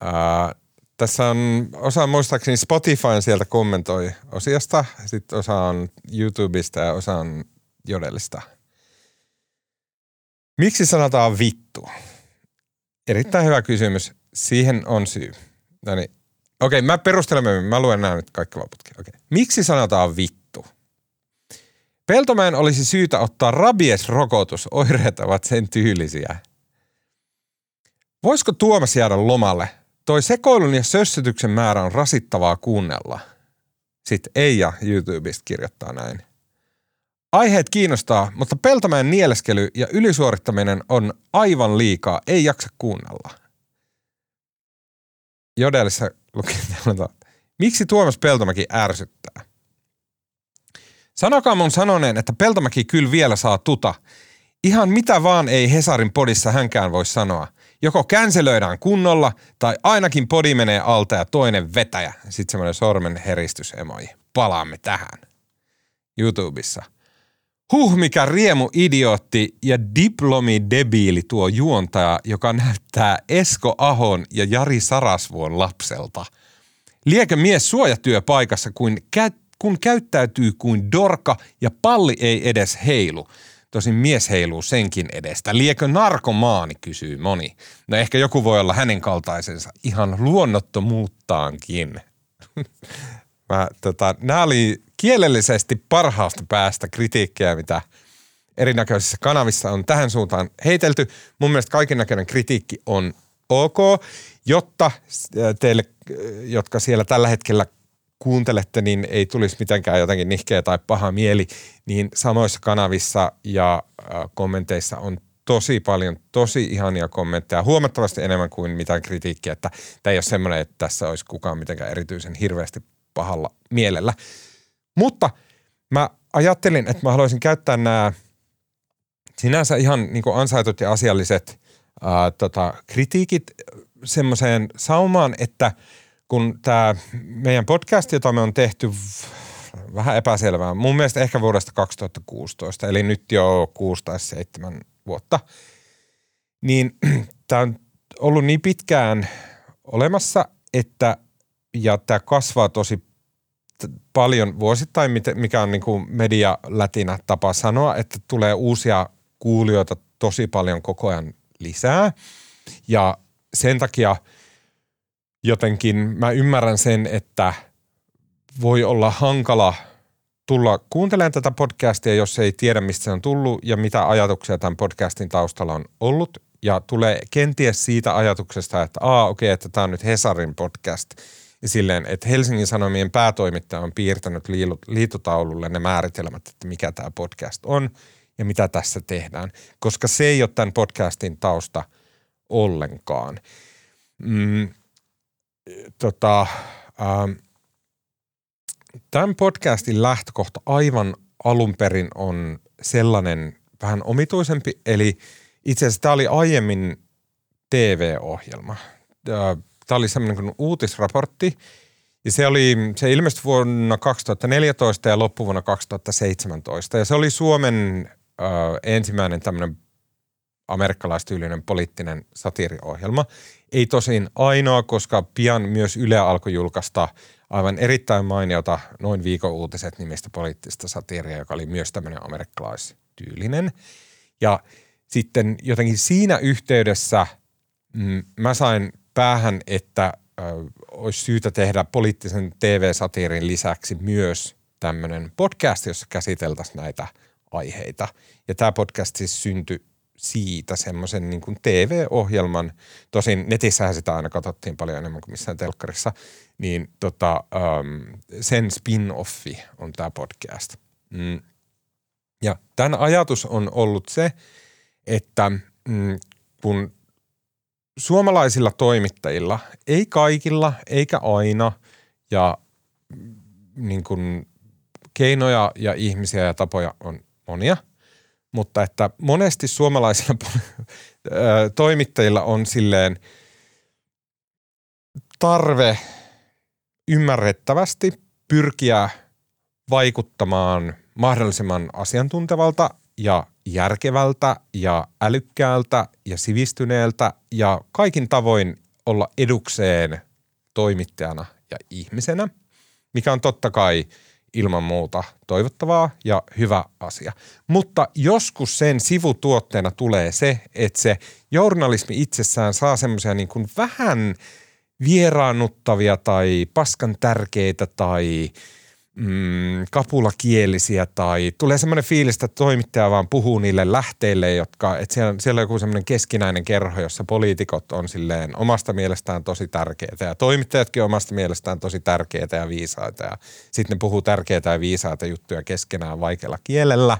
Ää, tässä on osa muistaakseni Spotifyn sieltä kommentoi osiosta, sitten osa on YouTubesta ja osa on Jodelista. Miksi sanotaan vittu? Erittäin hyvä kysymys. Siihen on syy. No niin, Okei, mä perustelen. Mä luen nämä nyt kaikki loputkin. Okei. Miksi sanotaan vittu? Peltomäen olisi syytä ottaa rabies-rokotus. Oireet ovat sen tyylisiä. Voisiko Tuomas jäädä lomalle? Toi sekoilun ja sössytyksen määrä on rasittavaa kuunnella. Sitten Eija YouTubesta kirjoittaa näin. Aiheet kiinnostaa, mutta Peltomäen nieleskely ja ylisuorittaminen on aivan liikaa, ei jaksa kuunnella. Jodelissa luki Miksi Tuomas Peltomäki ärsyttää? Sanokaa mun sanoneen, että Peltomäki kyllä vielä saa tuta. Ihan mitä vaan ei Hesarin podissa hänkään voi sanoa. Joko känselöidään kunnolla tai ainakin podi menee alta ja toinen vetäjä. Sitten semmoinen sormen heristysemoji. Palaamme tähän. YouTubessa – Huh, mikä riemu idiootti ja diplomi-debiili tuo juontaja, joka näyttää Esko Ahon ja Jari Sarasvuon lapselta. Liekö mies suojatyöpaikassa, kuin kä- kun käyttäytyy kuin dorka ja palli ei edes heilu. Tosin mies heiluu senkin edestä. Liekö narkomaani, kysyy moni. No ehkä joku voi olla hänen kaltaisensa ihan luonnottomuuttaankin. Tota, nämä oli kielellisesti parhaasta päästä kritiikkiä, mitä erinäköisissä kanavissa on tähän suuntaan heitelty. Mun mielestä kaiken näköinen kritiikki on ok, jotta teille, jotka siellä tällä hetkellä kuuntelette, niin ei tulisi mitenkään jotenkin nihkeä tai paha mieli, niin samoissa kanavissa ja kommenteissa on tosi paljon, tosi ihania kommentteja, huomattavasti enemmän kuin mitään kritiikkiä, että tämä ei ole semmoinen, että tässä olisi kukaan mitenkään erityisen hirveästi pahalla mielellä. Mutta mä ajattelin, että mä haluaisin käyttää nämä sinänsä ihan niin ansaitut ja asialliset ää, tota, kritiikit semmoiseen saumaan, että kun tämä meidän podcast, jota me on tehty vähän epäselvää, mun mielestä ehkä vuodesta 2016, eli nyt jo 6 tai 7 vuotta, niin tämä on ollut niin pitkään olemassa, että ja tämä kasvaa tosi paljon vuosittain, mikä on niin kuin medialätinä tapa sanoa, että tulee uusia kuulijoita tosi paljon koko ajan lisää. Ja sen takia jotenkin mä ymmärrän sen, että voi olla hankala tulla kuuntelemaan tätä podcastia, jos ei tiedä, mistä se on tullut ja mitä ajatuksia tämän podcastin taustalla on ollut. Ja tulee kenties siitä ajatuksesta, että aa okei, okay, että tämä on nyt Hesarin podcast. Ja silleen, että Helsingin Sanomien päätoimittaja on piirtänyt liitotaululle ne määritelmät, että mikä tämä podcast on ja mitä tässä tehdään. Koska se ei ole tämän podcastin tausta ollenkaan. Mm, tota, ähm, tämän podcastin lähtökohta aivan alun perin on sellainen vähän omituisempi, eli itse asiassa tämä oli aiemmin TV-ohjelma. Tämä oli semmoinen kuin uutisraportti, ja se, oli, se ilmestyi vuonna 2014 ja loppuvuonna 2017. Ja se oli Suomen ö, ensimmäinen tämmöinen amerikkalaistyylinen poliittinen satiiriohjelma. Ei tosin ainoa, koska pian myös Yle alkoi julkaista aivan erittäin mainiota Noin viikon uutiset nimistä poliittista satiiria, joka oli myös tämmöinen amerikkalaistyylinen. Ja sitten jotenkin siinä yhteydessä mm, mä sain päähän, että ö, olisi syytä tehdä poliittisen TV-satiirin lisäksi myös tämmöinen podcast, jossa käsiteltäisiin näitä aiheita. Ja tämä podcast siis syntyi siitä semmoisen niin kuin TV-ohjelman, tosin netissähän sitä aina katsottiin paljon enemmän kuin missään telkkarissa, niin tota, um, sen spin-offi on tämä podcast. Mm. Ja tämän ajatus on ollut se, että mm, kun suomalaisilla toimittajilla, ei kaikilla eikä aina, ja mm, niin kuin keinoja ja ihmisiä ja tapoja on monia – mutta että monesti suomalaisilla toimittajilla on silleen tarve ymmärrettävästi pyrkiä vaikuttamaan mahdollisimman asiantuntevalta ja järkevältä ja älykkäältä ja sivistyneeltä ja kaikin tavoin olla edukseen toimittajana ja ihmisenä, mikä on totta kai – ilman muuta toivottavaa ja hyvä asia. Mutta joskus sen sivutuotteena tulee se, että se journalismi itsessään saa semmoisia niin kuin vähän vieraannuttavia tai paskan tärkeitä tai – mm, kapulakielisiä tai tulee semmoinen fiilis, että toimittaja vaan puhuu niille lähteille, jotka, että siellä, siellä on joku semmoinen keskinäinen kerho, jossa poliitikot on silleen omasta mielestään tosi tärkeitä ja toimittajatkin omasta mielestään tosi tärkeitä ja viisaita ja sitten ne puhuu tärkeitä ja viisaita juttuja keskenään vaikealla kielellä.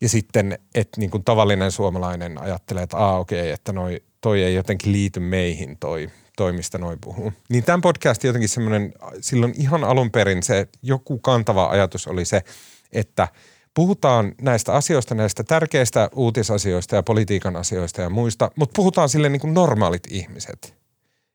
Ja sitten, että niin kuin tavallinen suomalainen ajattelee, että aa okei, okay, että noi, toi ei jotenkin liity meihin toi toimista noin puhuu. Niin tämän podcast jotenkin semmoinen, silloin ihan alun perin se joku kantava ajatus oli se, että puhutaan näistä asioista, näistä tärkeistä uutisasioista ja politiikan asioista ja muista, mutta puhutaan sille niin kuin normaalit ihmiset.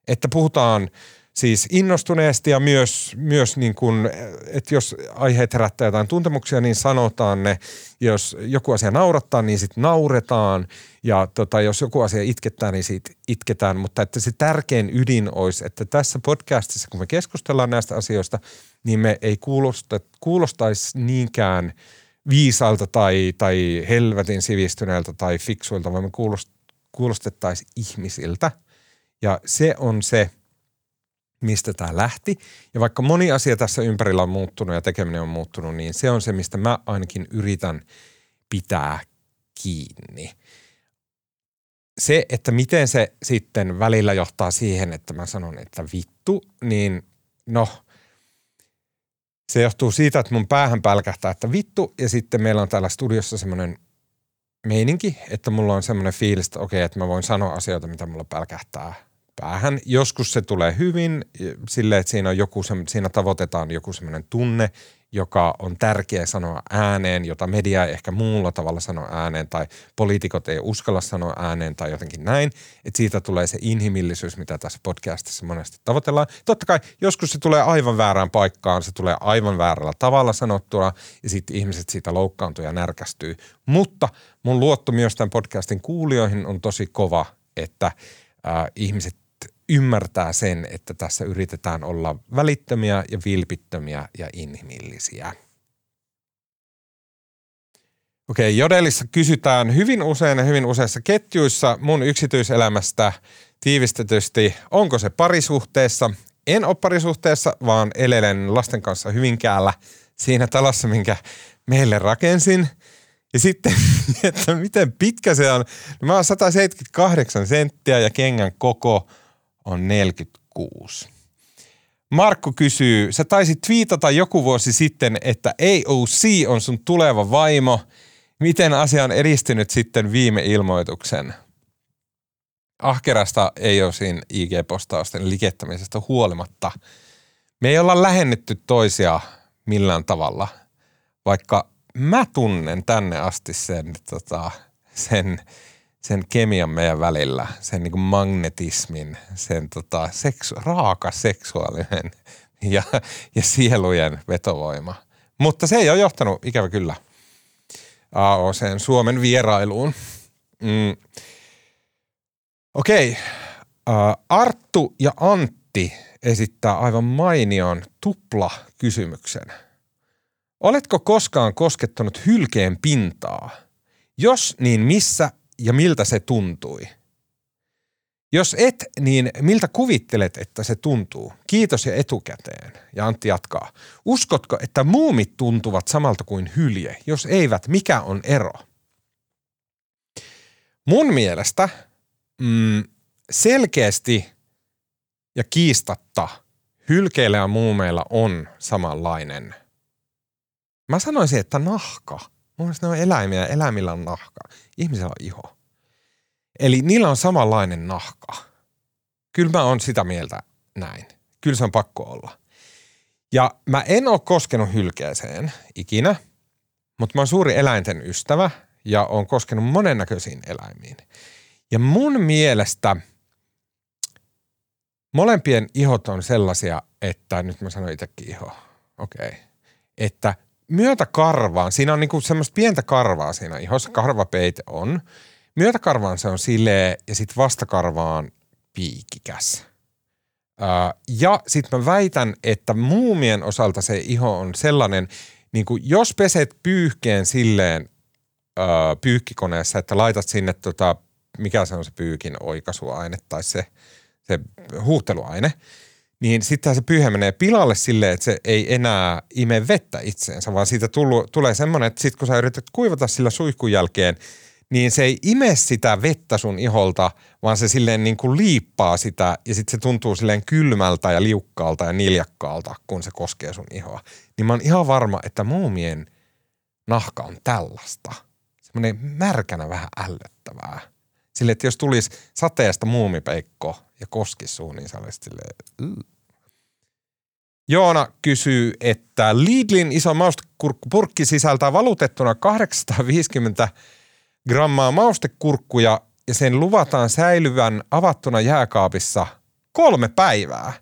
Että puhutaan siis innostuneesti ja myös, myös niin kuin, että jos aiheet herättää jotain tuntemuksia, niin sanotaan ne. Jos joku asia naurattaa, niin sitten nauretaan. Ja tota, jos joku asia itketää, niin siitä itketään. Mutta että se tärkein ydin olisi, että tässä podcastissa, kun me keskustellaan näistä asioista, niin me ei kuulosta, kuulostaisi niinkään viisalta tai, tai helvetin sivistyneeltä tai fiksuilta, vaan me kuulostettaisiin ihmisiltä. Ja se on se – mistä tämä lähti. Ja vaikka moni asia tässä ympärillä on muuttunut ja tekeminen on muuttunut, niin se on se, mistä mä ainakin yritän pitää kiinni. Se, että miten se sitten välillä johtaa siihen, että mä sanon, että vittu, niin no, se johtuu siitä, että mun päähän pälkähtää, että vittu, ja sitten meillä on täällä studiossa semmoinen meininki, että mulla on semmoinen fiilis, että okei, että mä voin sanoa asioita, mitä mulla pälkähtää päähän. Joskus se tulee hyvin sille, että siinä, on joku, siinä tavoitetaan joku semmoinen tunne, joka on tärkeä sanoa ääneen, jota media ei ehkä muulla tavalla sano ääneen tai poliitikot ei uskalla sanoa ääneen tai jotenkin näin. Että siitä tulee se inhimillisyys, mitä tässä podcastissa monesti tavoitellaan. Totta kai joskus se tulee aivan väärään paikkaan, se tulee aivan väärällä tavalla sanottuna ja sitten ihmiset siitä loukkaantuu ja närkästyy. Mutta mun luotto myös tämän podcastin kuulijoihin on tosi kova, että äh, ihmiset ymmärtää sen, että tässä yritetään olla välittömiä ja vilpittömiä ja inhimillisiä. Okei, Jodelissa kysytään hyvin usein ja hyvin useissa ketjuissa mun yksityiselämästä tiivistetysti, onko se parisuhteessa. En ole parisuhteessa, vaan elelen lasten kanssa Hyvinkäällä siinä talossa, minkä meille rakensin. Ja sitten, että miten pitkä se on. Mä oon 178 senttiä ja kengän koko – on 46. Markku kysyy, sä taisit twiitata joku vuosi sitten, että AOC on sun tuleva vaimo. Miten asia on edistynyt sitten viime ilmoituksen? Ahkerasta AOCin IG-postausten likettämisestä huolimatta. Me ei olla lähennetty toisia millään tavalla, vaikka mä tunnen tänne asti sen, tota, sen sen kemian meidän välillä, sen niin kuin magnetismin, sen tota, seksu, raaka seksuaalinen ja, ja sielujen vetovoima. Mutta se ei ole johtanut, ikävä kyllä, AOCn Suomen vierailuun. Mm. Okei, okay. Arttu ja Antti esittää aivan mainion tupla-kysymyksen. Oletko koskaan koskettanut hylkeen pintaa? Jos, niin missä ja miltä se tuntui? Jos et, niin miltä kuvittelet, että se tuntuu? Kiitos ja etukäteen. Ja Antti jatkaa. Uskotko, että muumit tuntuvat samalta kuin hylje? Jos eivät, mikä on ero? Mun mielestä mm, selkeästi ja kiistatta hylkeillä ja muumeilla on samanlainen. Mä sanoisin, että nahka – Mun mielestä ne on eläimiä, eläimillä on nahka. Ihmisellä on iho. Eli niillä on samanlainen nahka. Kyllä mä oon sitä mieltä näin. Kyllä se on pakko olla. Ja mä en ole koskenut hylkeeseen ikinä, mutta mä oon suuri eläinten ystävä ja oon koskenut monennäköisiin eläimiin. Ja mun mielestä molempien ihot on sellaisia, että nyt mä sanoin itsekin iho, okei, okay. että myötäkarvaan, siinä on niinku semmoista pientä karvaa siinä ihossa, karvapeite on. Myötäkarvaan se on sileä ja sitten vastakarvaan piikikäs. Öö, ja sitten mä väitän, että muumien osalta se iho on sellainen, niin kuin jos peset pyyhkeen silleen öö, pyyhkikoneessa, että laitat sinne tota, mikä se on se pyykin oikaisuaine tai se, se huuhteluaine – niin sitten se pyyhe menee pilalle silleen, että se ei enää ime vettä itseensä, vaan siitä tullu, tulee semmoinen, että sitten kun sä yrität kuivata sillä suihkun jälkeen, niin se ei ime sitä vettä sun iholta, vaan se silleen niin kuin liippaa sitä ja sitten se tuntuu silleen kylmältä ja liukkaalta ja niljakkaalta, kun se koskee sun ihoa. Niin mä oon ihan varma, että muumien nahka on tällaista. Semmoinen märkänä vähän ällöttävää. Sille, että jos tulisi sateesta muumipeikko ja koskisi suun, niin se olisi silleen, Joona kysyy, että Lidlin iso maustekurkkupurkki sisältää valutettuna 850 grammaa maustekurkkuja ja sen luvataan säilyvän avattuna jääkaapissa kolme päivää.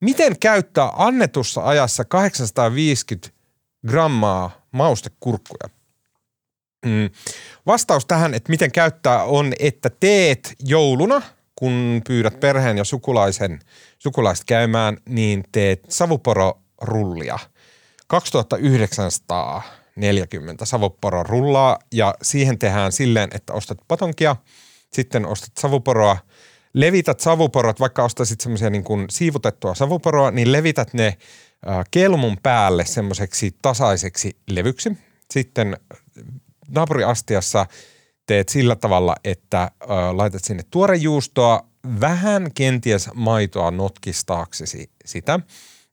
Miten käyttää annetussa ajassa 850 grammaa maustekurkkuja? Mm. Vastaus tähän, että miten käyttää on, että teet jouluna, kun pyydät perheen ja sukulaisen – sukulaiset käymään, niin teet savupororullia. 2940 savupororollaa ja siihen tehdään silleen, että ostat patonkia, sitten ostat savuporoa, levität savuporot, vaikka ostaisit semmoisia niin kuin siivutettua savuporoa, niin levität ne kelmun päälle semmoiseksi tasaiseksi levyksi. Sitten naapuriastiassa teet sillä tavalla, että laitat sinne tuorejuustoa, vähän kenties maitoa notkistaaksesi sitä.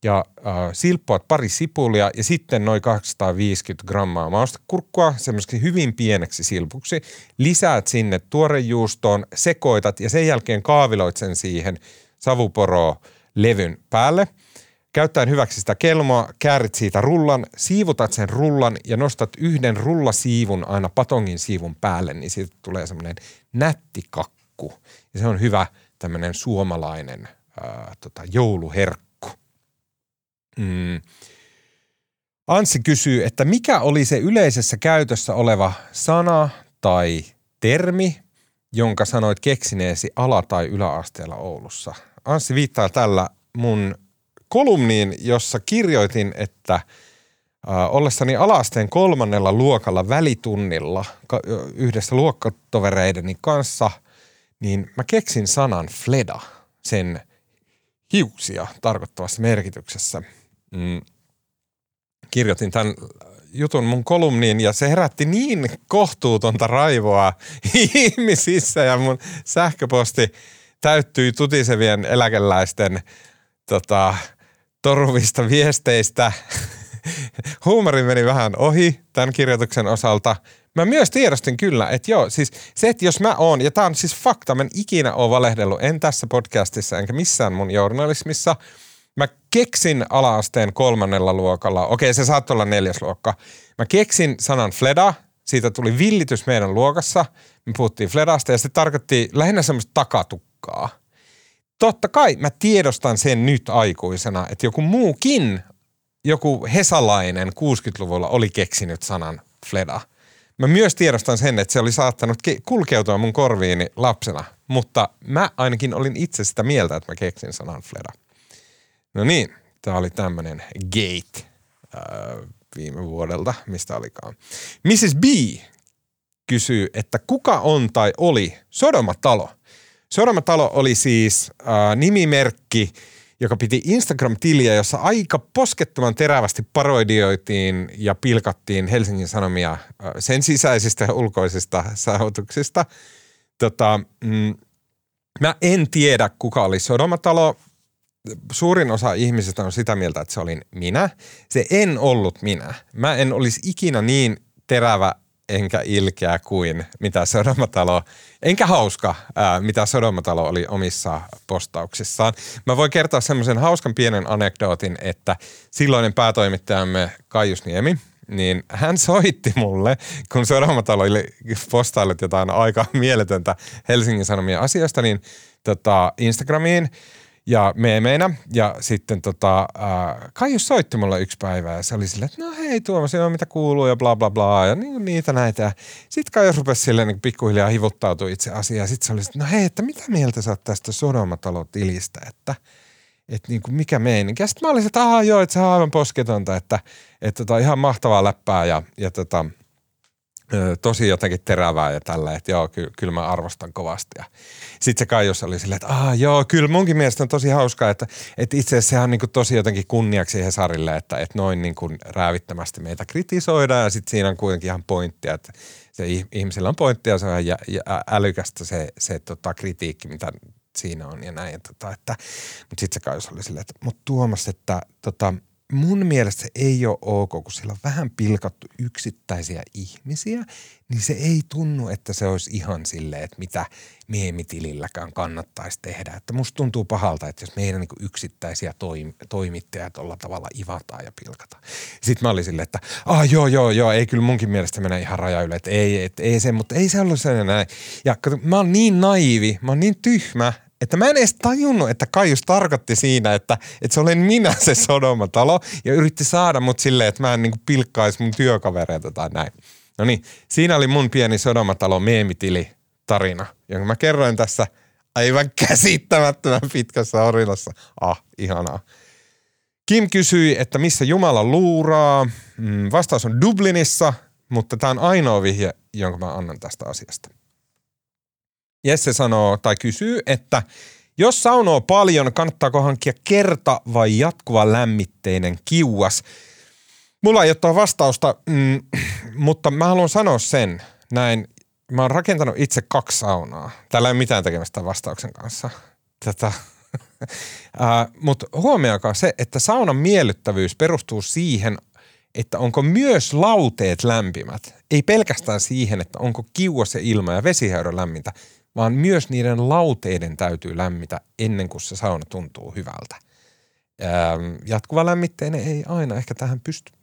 ja äh, silppuat pari sipulia ja sitten noin 250 grammaa maustekurkkua semmoiseksi hyvin pieneksi silpuksi. Lisäät sinne tuorejuustoon, sekoitat ja sen jälkeen kaaviloit sen siihen savuporo levyn päälle. Käyttäen hyväksi sitä kelmoa, käärit siitä rullan, siivutat sen rullan ja nostat yhden rullasiivun aina patongin siivun päälle, niin siitä tulee semmoinen nätti kakku. Ja se on hyvä tämmöinen suomalainen ää, tota, jouluherkku Mm. Anssi kysyy, että mikä oli se yleisessä käytössä oleva sana tai termi, jonka sanoit keksineesi ala- tai yläasteella Oulussa. Anssi viittaa tällä mun kolumniin, jossa kirjoitin, että ollessani alasteen kolmannella luokalla välitunnilla yhdessä luokkatovereideni kanssa, niin mä keksin sanan fleda sen hiuksia tarkoittavassa merkityksessä – mm, kirjoitin tämän jutun mun kolumniin ja se herätti niin kohtuutonta raivoa ihmisissä ja mun sähköposti täyttyi tutisevien eläkeläisten tota, toruvista viesteistä. Huumori meni vähän ohi tämän kirjoituksen osalta. Mä myös tiedostin kyllä, että joo, siis se, että jos mä oon, ja tää on siis fakta, mä en ikinä oo valehdellut, en tässä podcastissa enkä missään mun journalismissa – Mä keksin alaasteen kolmannella luokalla, okei se saattoi olla neljäs luokka. Mä keksin sanan fleda, siitä tuli villitys meidän luokassa. Me puhuttiin fledasta ja se tarkoitti lähinnä semmoista takatukkaa. Totta kai mä tiedostan sen nyt aikuisena, että joku muukin, joku hesalainen 60-luvulla oli keksinyt sanan fleda. Mä myös tiedostan sen, että se oli saattanut kulkeutua mun korviini lapsena, mutta mä ainakin olin itse sitä mieltä, että mä keksin sanan fleda. No niin, tämä oli tämmöinen gate ää, viime vuodelta, mistä olikaan. Mrs. B kysyy, että kuka on tai oli Sodoma-talo? Sodoma-talo oli siis ää, nimimerkki, joka piti Instagram-tiliä, jossa aika poskettoman terävästi parodioitiin ja pilkattiin Helsingin Sanomia sen sisäisistä ja ulkoisista saavutuksista. Tota, mm, mä en tiedä, kuka oli Sodomatalo suurin osa ihmisistä on sitä mieltä, että se olin minä. Se en ollut minä. Mä en olisi ikinä niin terävä enkä ilkeä kuin mitä Sodomatalo, enkä hauska, ää, mitä Sodomatalo oli omissa postauksissaan. Mä voin kertoa semmoisen hauskan pienen anekdootin, että silloinen päätoimittajamme Kaius Niemi, niin hän soitti mulle, kun Sodomatalo oli postaillut jotain aika mieletöntä Helsingin Sanomien asiasta, niin tota, Instagramiin – ja meemeinä. Ja sitten tota, äh, Kaijus soitti mulle yksi päivä ja se oli silleen, että no hei Tuomas, joo, mitä kuuluu ja bla bla bla ja niin, niitä näitä. Sitten Kaijus rupesi silleen niin pikkuhiljaa hivuttautua itse asiaan. Sitten se oli, että no hei, että mitä mieltä sä oot tästä Sodomatalot-tilistä, että että niin kuin mikä meininki. Ja sitten mä olisin, että aha joo, että se on aivan posketonta, että, että tota, ihan mahtavaa läppää ja, ja tota, tosi jotenkin terävää ja tällä, että joo, ky- kyllä mä arvostan kovasti. Ja sitten se Kaijus oli silleen, että ah, joo, kyllä munkin mielestä on tosi hauskaa, että, että itse asiassa sehän on niin kuin tosi jotenkin kunniaksi Hesarille, että, että noin niin kuin räävittömästi meitä kritisoidaan ja sitten siinä on kuitenkin ihan pointtia, että se ihmisellä on pointtia, se on ihan älykästä se, se tota, kritiikki, mitä siinä on ja näin. Tota, että, mutta sitten se Kaijus oli silleen, että mutta Tuomas, että tota, mun mielestä se ei ole ok, kun siellä on vähän pilkattu yksittäisiä ihmisiä, niin se ei tunnu, että se olisi ihan silleen, että mitä meemitililläkään kannattaisi tehdä. Että musta tuntuu pahalta, että jos meidän niin yksittäisiä toim- toimittajia tuolla tavalla ivataan ja pilkataan. Sitten mä olin silleen, että ah joo joo joo, ei kyllä munkin mielestä mene ihan raja yle, että ei, et, ei se, mutta ei se ollut sellainen näin. Ja kato, mä oon niin naivi, mä oon niin tyhmä, että mä en edes tajunnut, että Kaius tarkoitti siinä, että, että se olen minä se Sodomatalo ja yritti saada mut silleen, että mä en niin pilkkaisi mun työkavereita tai näin. No niin, siinä oli mun pieni Sodomatalo meemitili tarina, jonka mä kerroin tässä aivan käsittämättömän pitkässä orinassa. Ah, ihanaa. Kim kysyi, että missä Jumala luuraa. Mm, vastaus on Dublinissa, mutta tämä on ainoa vihje, jonka mä annan tästä asiasta. Jesse sanoo tai kysyy, että jos saunoo paljon, kannattaako hankkia kerta vai jatkuva lämmitteinen kiuas? Mulla ei ole tuohon vastausta, mm, mutta mä haluan sanoa sen näin. Mä oon rakentanut itse kaksi saunaa. Täällä ei ole mitään tekemistä vastauksen kanssa. Tätä, Mutta huomioikaa se, että saunan miellyttävyys perustuu siihen, että onko myös lauteet lämpimät. Ei pelkästään siihen, että onko kiuas se ilma ja vesihäyrä lämmintä, vaan myös niiden lauteiden täytyy lämmitä ennen kuin se sauna tuntuu hyvältä. Jatkuva lämmitteinen ei aina ehkä tähän pysty.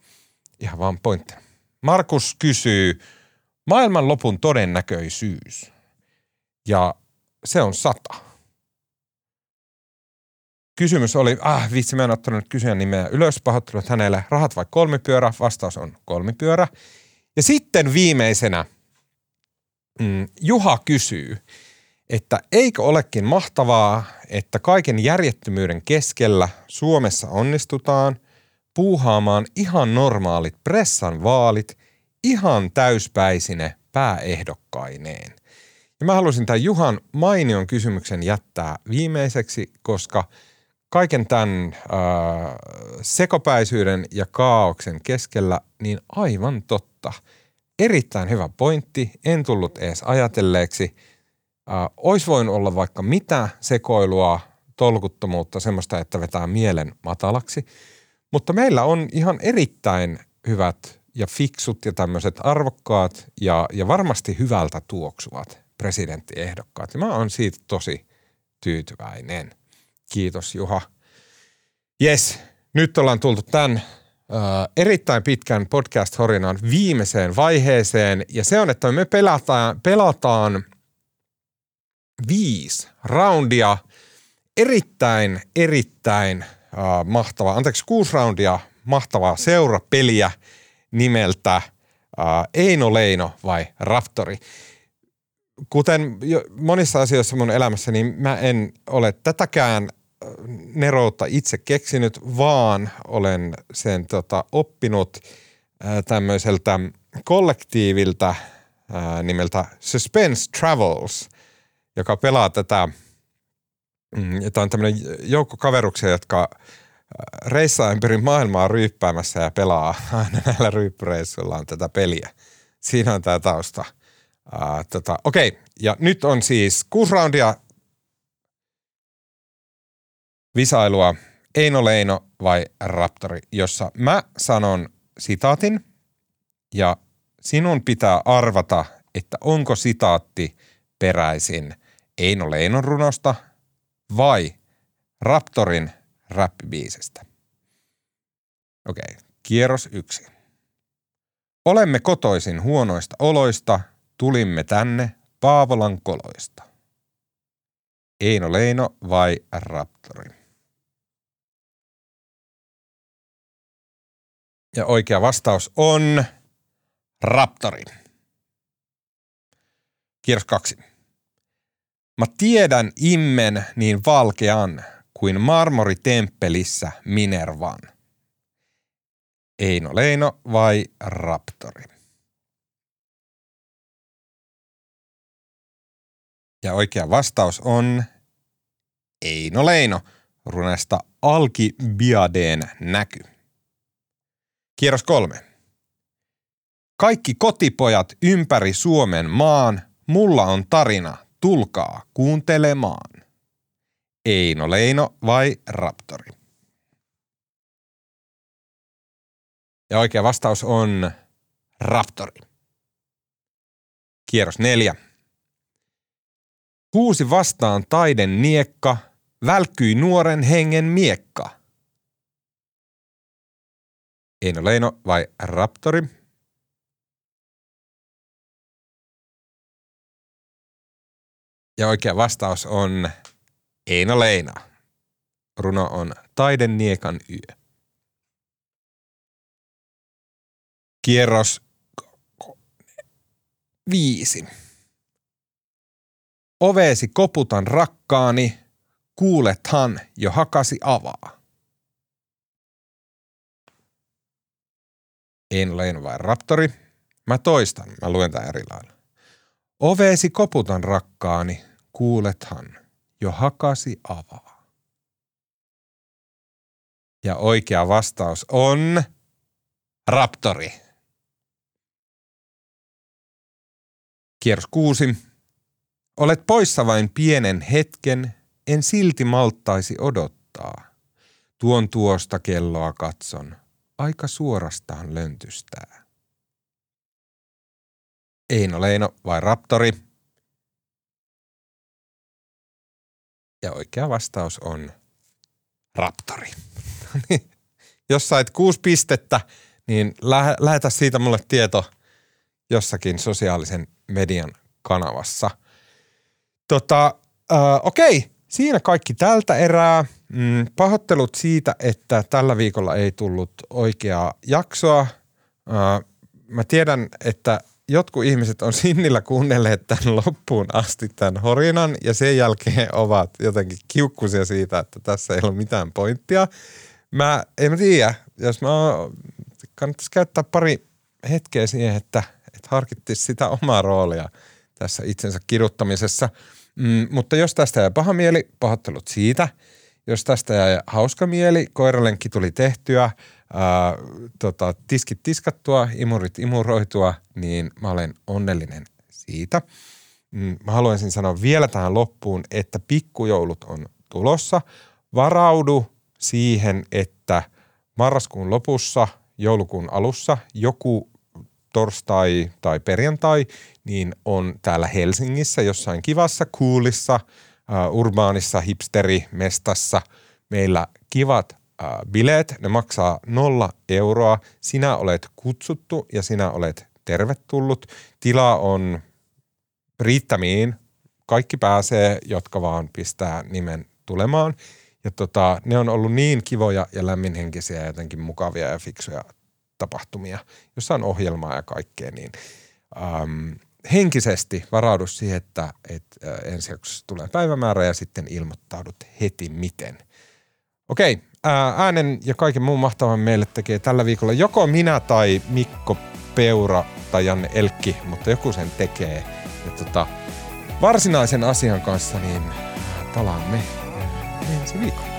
Ihan vaan pointti. Markus kysyy maailmanlopun todennäköisyys. Ja se on sata. Kysymys oli, ah vitsi mä en ottanut kysyä nimeä ylös, pahoittelut hänelle, rahat vai kolmipyörä? Vastaus on kolmipyörä. Ja sitten viimeisenä mm, Juha kysyy, että eikö olekin mahtavaa, että kaiken järjettömyyden keskellä Suomessa onnistutaan puuhaamaan ihan normaalit pressan vaalit ihan täyspäisine pääehdokkaineen. Ja mä halusin tämän Juhan mainion kysymyksen jättää viimeiseksi, koska kaiken tämän äh, sekopäisyyden ja kaauksen keskellä, niin aivan totta. Erittäin hyvä pointti, en tullut edes ajatelleeksi. Äh, Ois voinut olla vaikka mitä sekoilua, tolkuttomuutta, semmoista, että vetää mielen matalaksi. Mutta meillä on ihan erittäin hyvät ja fiksut ja tämmöiset arvokkaat ja, ja varmasti hyvältä tuoksuvat presidenttiehdokkaat. Ja mä oon siitä tosi tyytyväinen. Kiitos Juha. Yes, nyt ollaan tultu tämän erittäin pitkän podcast-horinan viimeiseen vaiheeseen. Ja se on, että me pelataan, pelataan viisi roundia. Erittäin, erittäin äh, mahtavaa, anteeksi kuusi roundia mahtavaa seurapeliä nimeltä Eino Leino vai Raptori kuten jo monissa asioissa mun elämässä, niin mä en ole tätäkään neroutta itse keksinyt, vaan olen sen tota, oppinut ää, tämmöiseltä kollektiivilta ää, nimeltä Suspense Travels, joka pelaa tätä, mm, tämä on tämmöinen joukko kaveruksia, jotka reissaa ympäri maailmaa ryyppäämässä ja pelaa aina näillä ryyppyreissuillaan tätä peliä. Siinä on tämä tausta – Uh, tota, Okei, ja nyt on siis kuusi roundia visailua Eino Leino vai Raptori, jossa mä sanon sitaatin ja sinun pitää arvata, että onko sitaatti peräisin Eino Leinon runosta vai Raptorin rappibiisestä. Okei, okay. kierros yksi. Olemme kotoisin huonoista oloista – Tulimme tänne Paavolan koloista. Eino Leino vai Raptori? Ja oikea vastaus on Raptori. Kierros kaksi. Mä tiedän immen niin valkean kuin marmoritemppelissä Minervan. Eino Leino vai Raptori? Ja oikea vastaus on Eino Leino runesta Alkibiadeen näky. Kierros kolme. Kaikki kotipojat ympäri Suomen maan, mulla on tarina, tulkaa kuuntelemaan. Eino Leino vai Raptori? Ja oikea vastaus on Raptori. Kierros neljä. Kuusi vastaan taiden niekka, välkkyi nuoren hengen miekka. Eino Leino vai Raptori? Ja oikea vastaus on Eino Leino. Runo on Taiden niekan yö. Kierros viisi. Oveesi koputan rakkaani, kuulethan jo hakasi avaa. En ole vai raptori. Mä toistan, mä luen tämän eri lailla. Oveesi koputan rakkaani, kuulethan jo hakasi avaa. Ja oikea vastaus on raptori. Kierros kuusi. Olet poissa vain pienen hetken, en silti malttaisi odottaa. Tuon tuosta kelloa katson, aika suorastaan löntystää. Eino Leino vai Raptori? Ja oikea vastaus on Raptori. Jos sait kuusi pistettä, niin lä- lähetä siitä mulle tieto jossakin sosiaalisen median kanavassa. Tota, äh, okei, siinä kaikki tältä erää. Mm, pahoittelut siitä, että tällä viikolla ei tullut oikeaa jaksoa. Mä tiedän, että jotkut ihmiset on sinnillä kuunnelleet tämän loppuun asti tämän horinan ja sen jälkeen ovat jotenkin kiukkuisia siitä, että tässä ei ole mitään pointtia. Mä en tiedä, jos mä kannattaisi käyttää pari hetkeä siihen, että, että harkittisi sitä omaa roolia tässä itsensä kiduttamisessa. Mm, mutta jos tästä jää paha mieli, pahoittelut siitä. Jos tästä jää hauska mieli, koiralenkki tuli tehtyä – ää, tota, tiskit tiskattua, imurit imuroitua, niin mä olen onnellinen siitä. Mm, mä haluaisin sanoa vielä tähän loppuun, että pikkujoulut on tulossa. Varaudu siihen, että marraskuun lopussa, joulukuun alussa joku torstai tai perjantai, niin on täällä Helsingissä jossain kivassa, kuulissa, uh, urbaanissa hipsterimestassa meillä kivat äh, bileet, ne maksaa nolla euroa. Sinä olet kutsuttu ja sinä olet tervetullut. Tila on riittämiin. Kaikki pääsee, jotka vaan pistää nimen tulemaan. Ja tota, ne on ollut niin kivoja ja lämminhenkisiä ja jotenkin mukavia ja fiksuja tapahtumia, jossa on ohjelmaa ja kaikkea, niin äm, henkisesti varaudu siihen, että, että ensi jaksossa tulee päivämäärä ja sitten ilmoittaudut heti miten. Okei, äänen ja kaiken muun mahtavan meille tekee tällä viikolla joko minä tai Mikko Peura tai Janne Elkki, mutta joku sen tekee. Ja tota, varsinaisen asian kanssa niin palaamme ensi viikolla.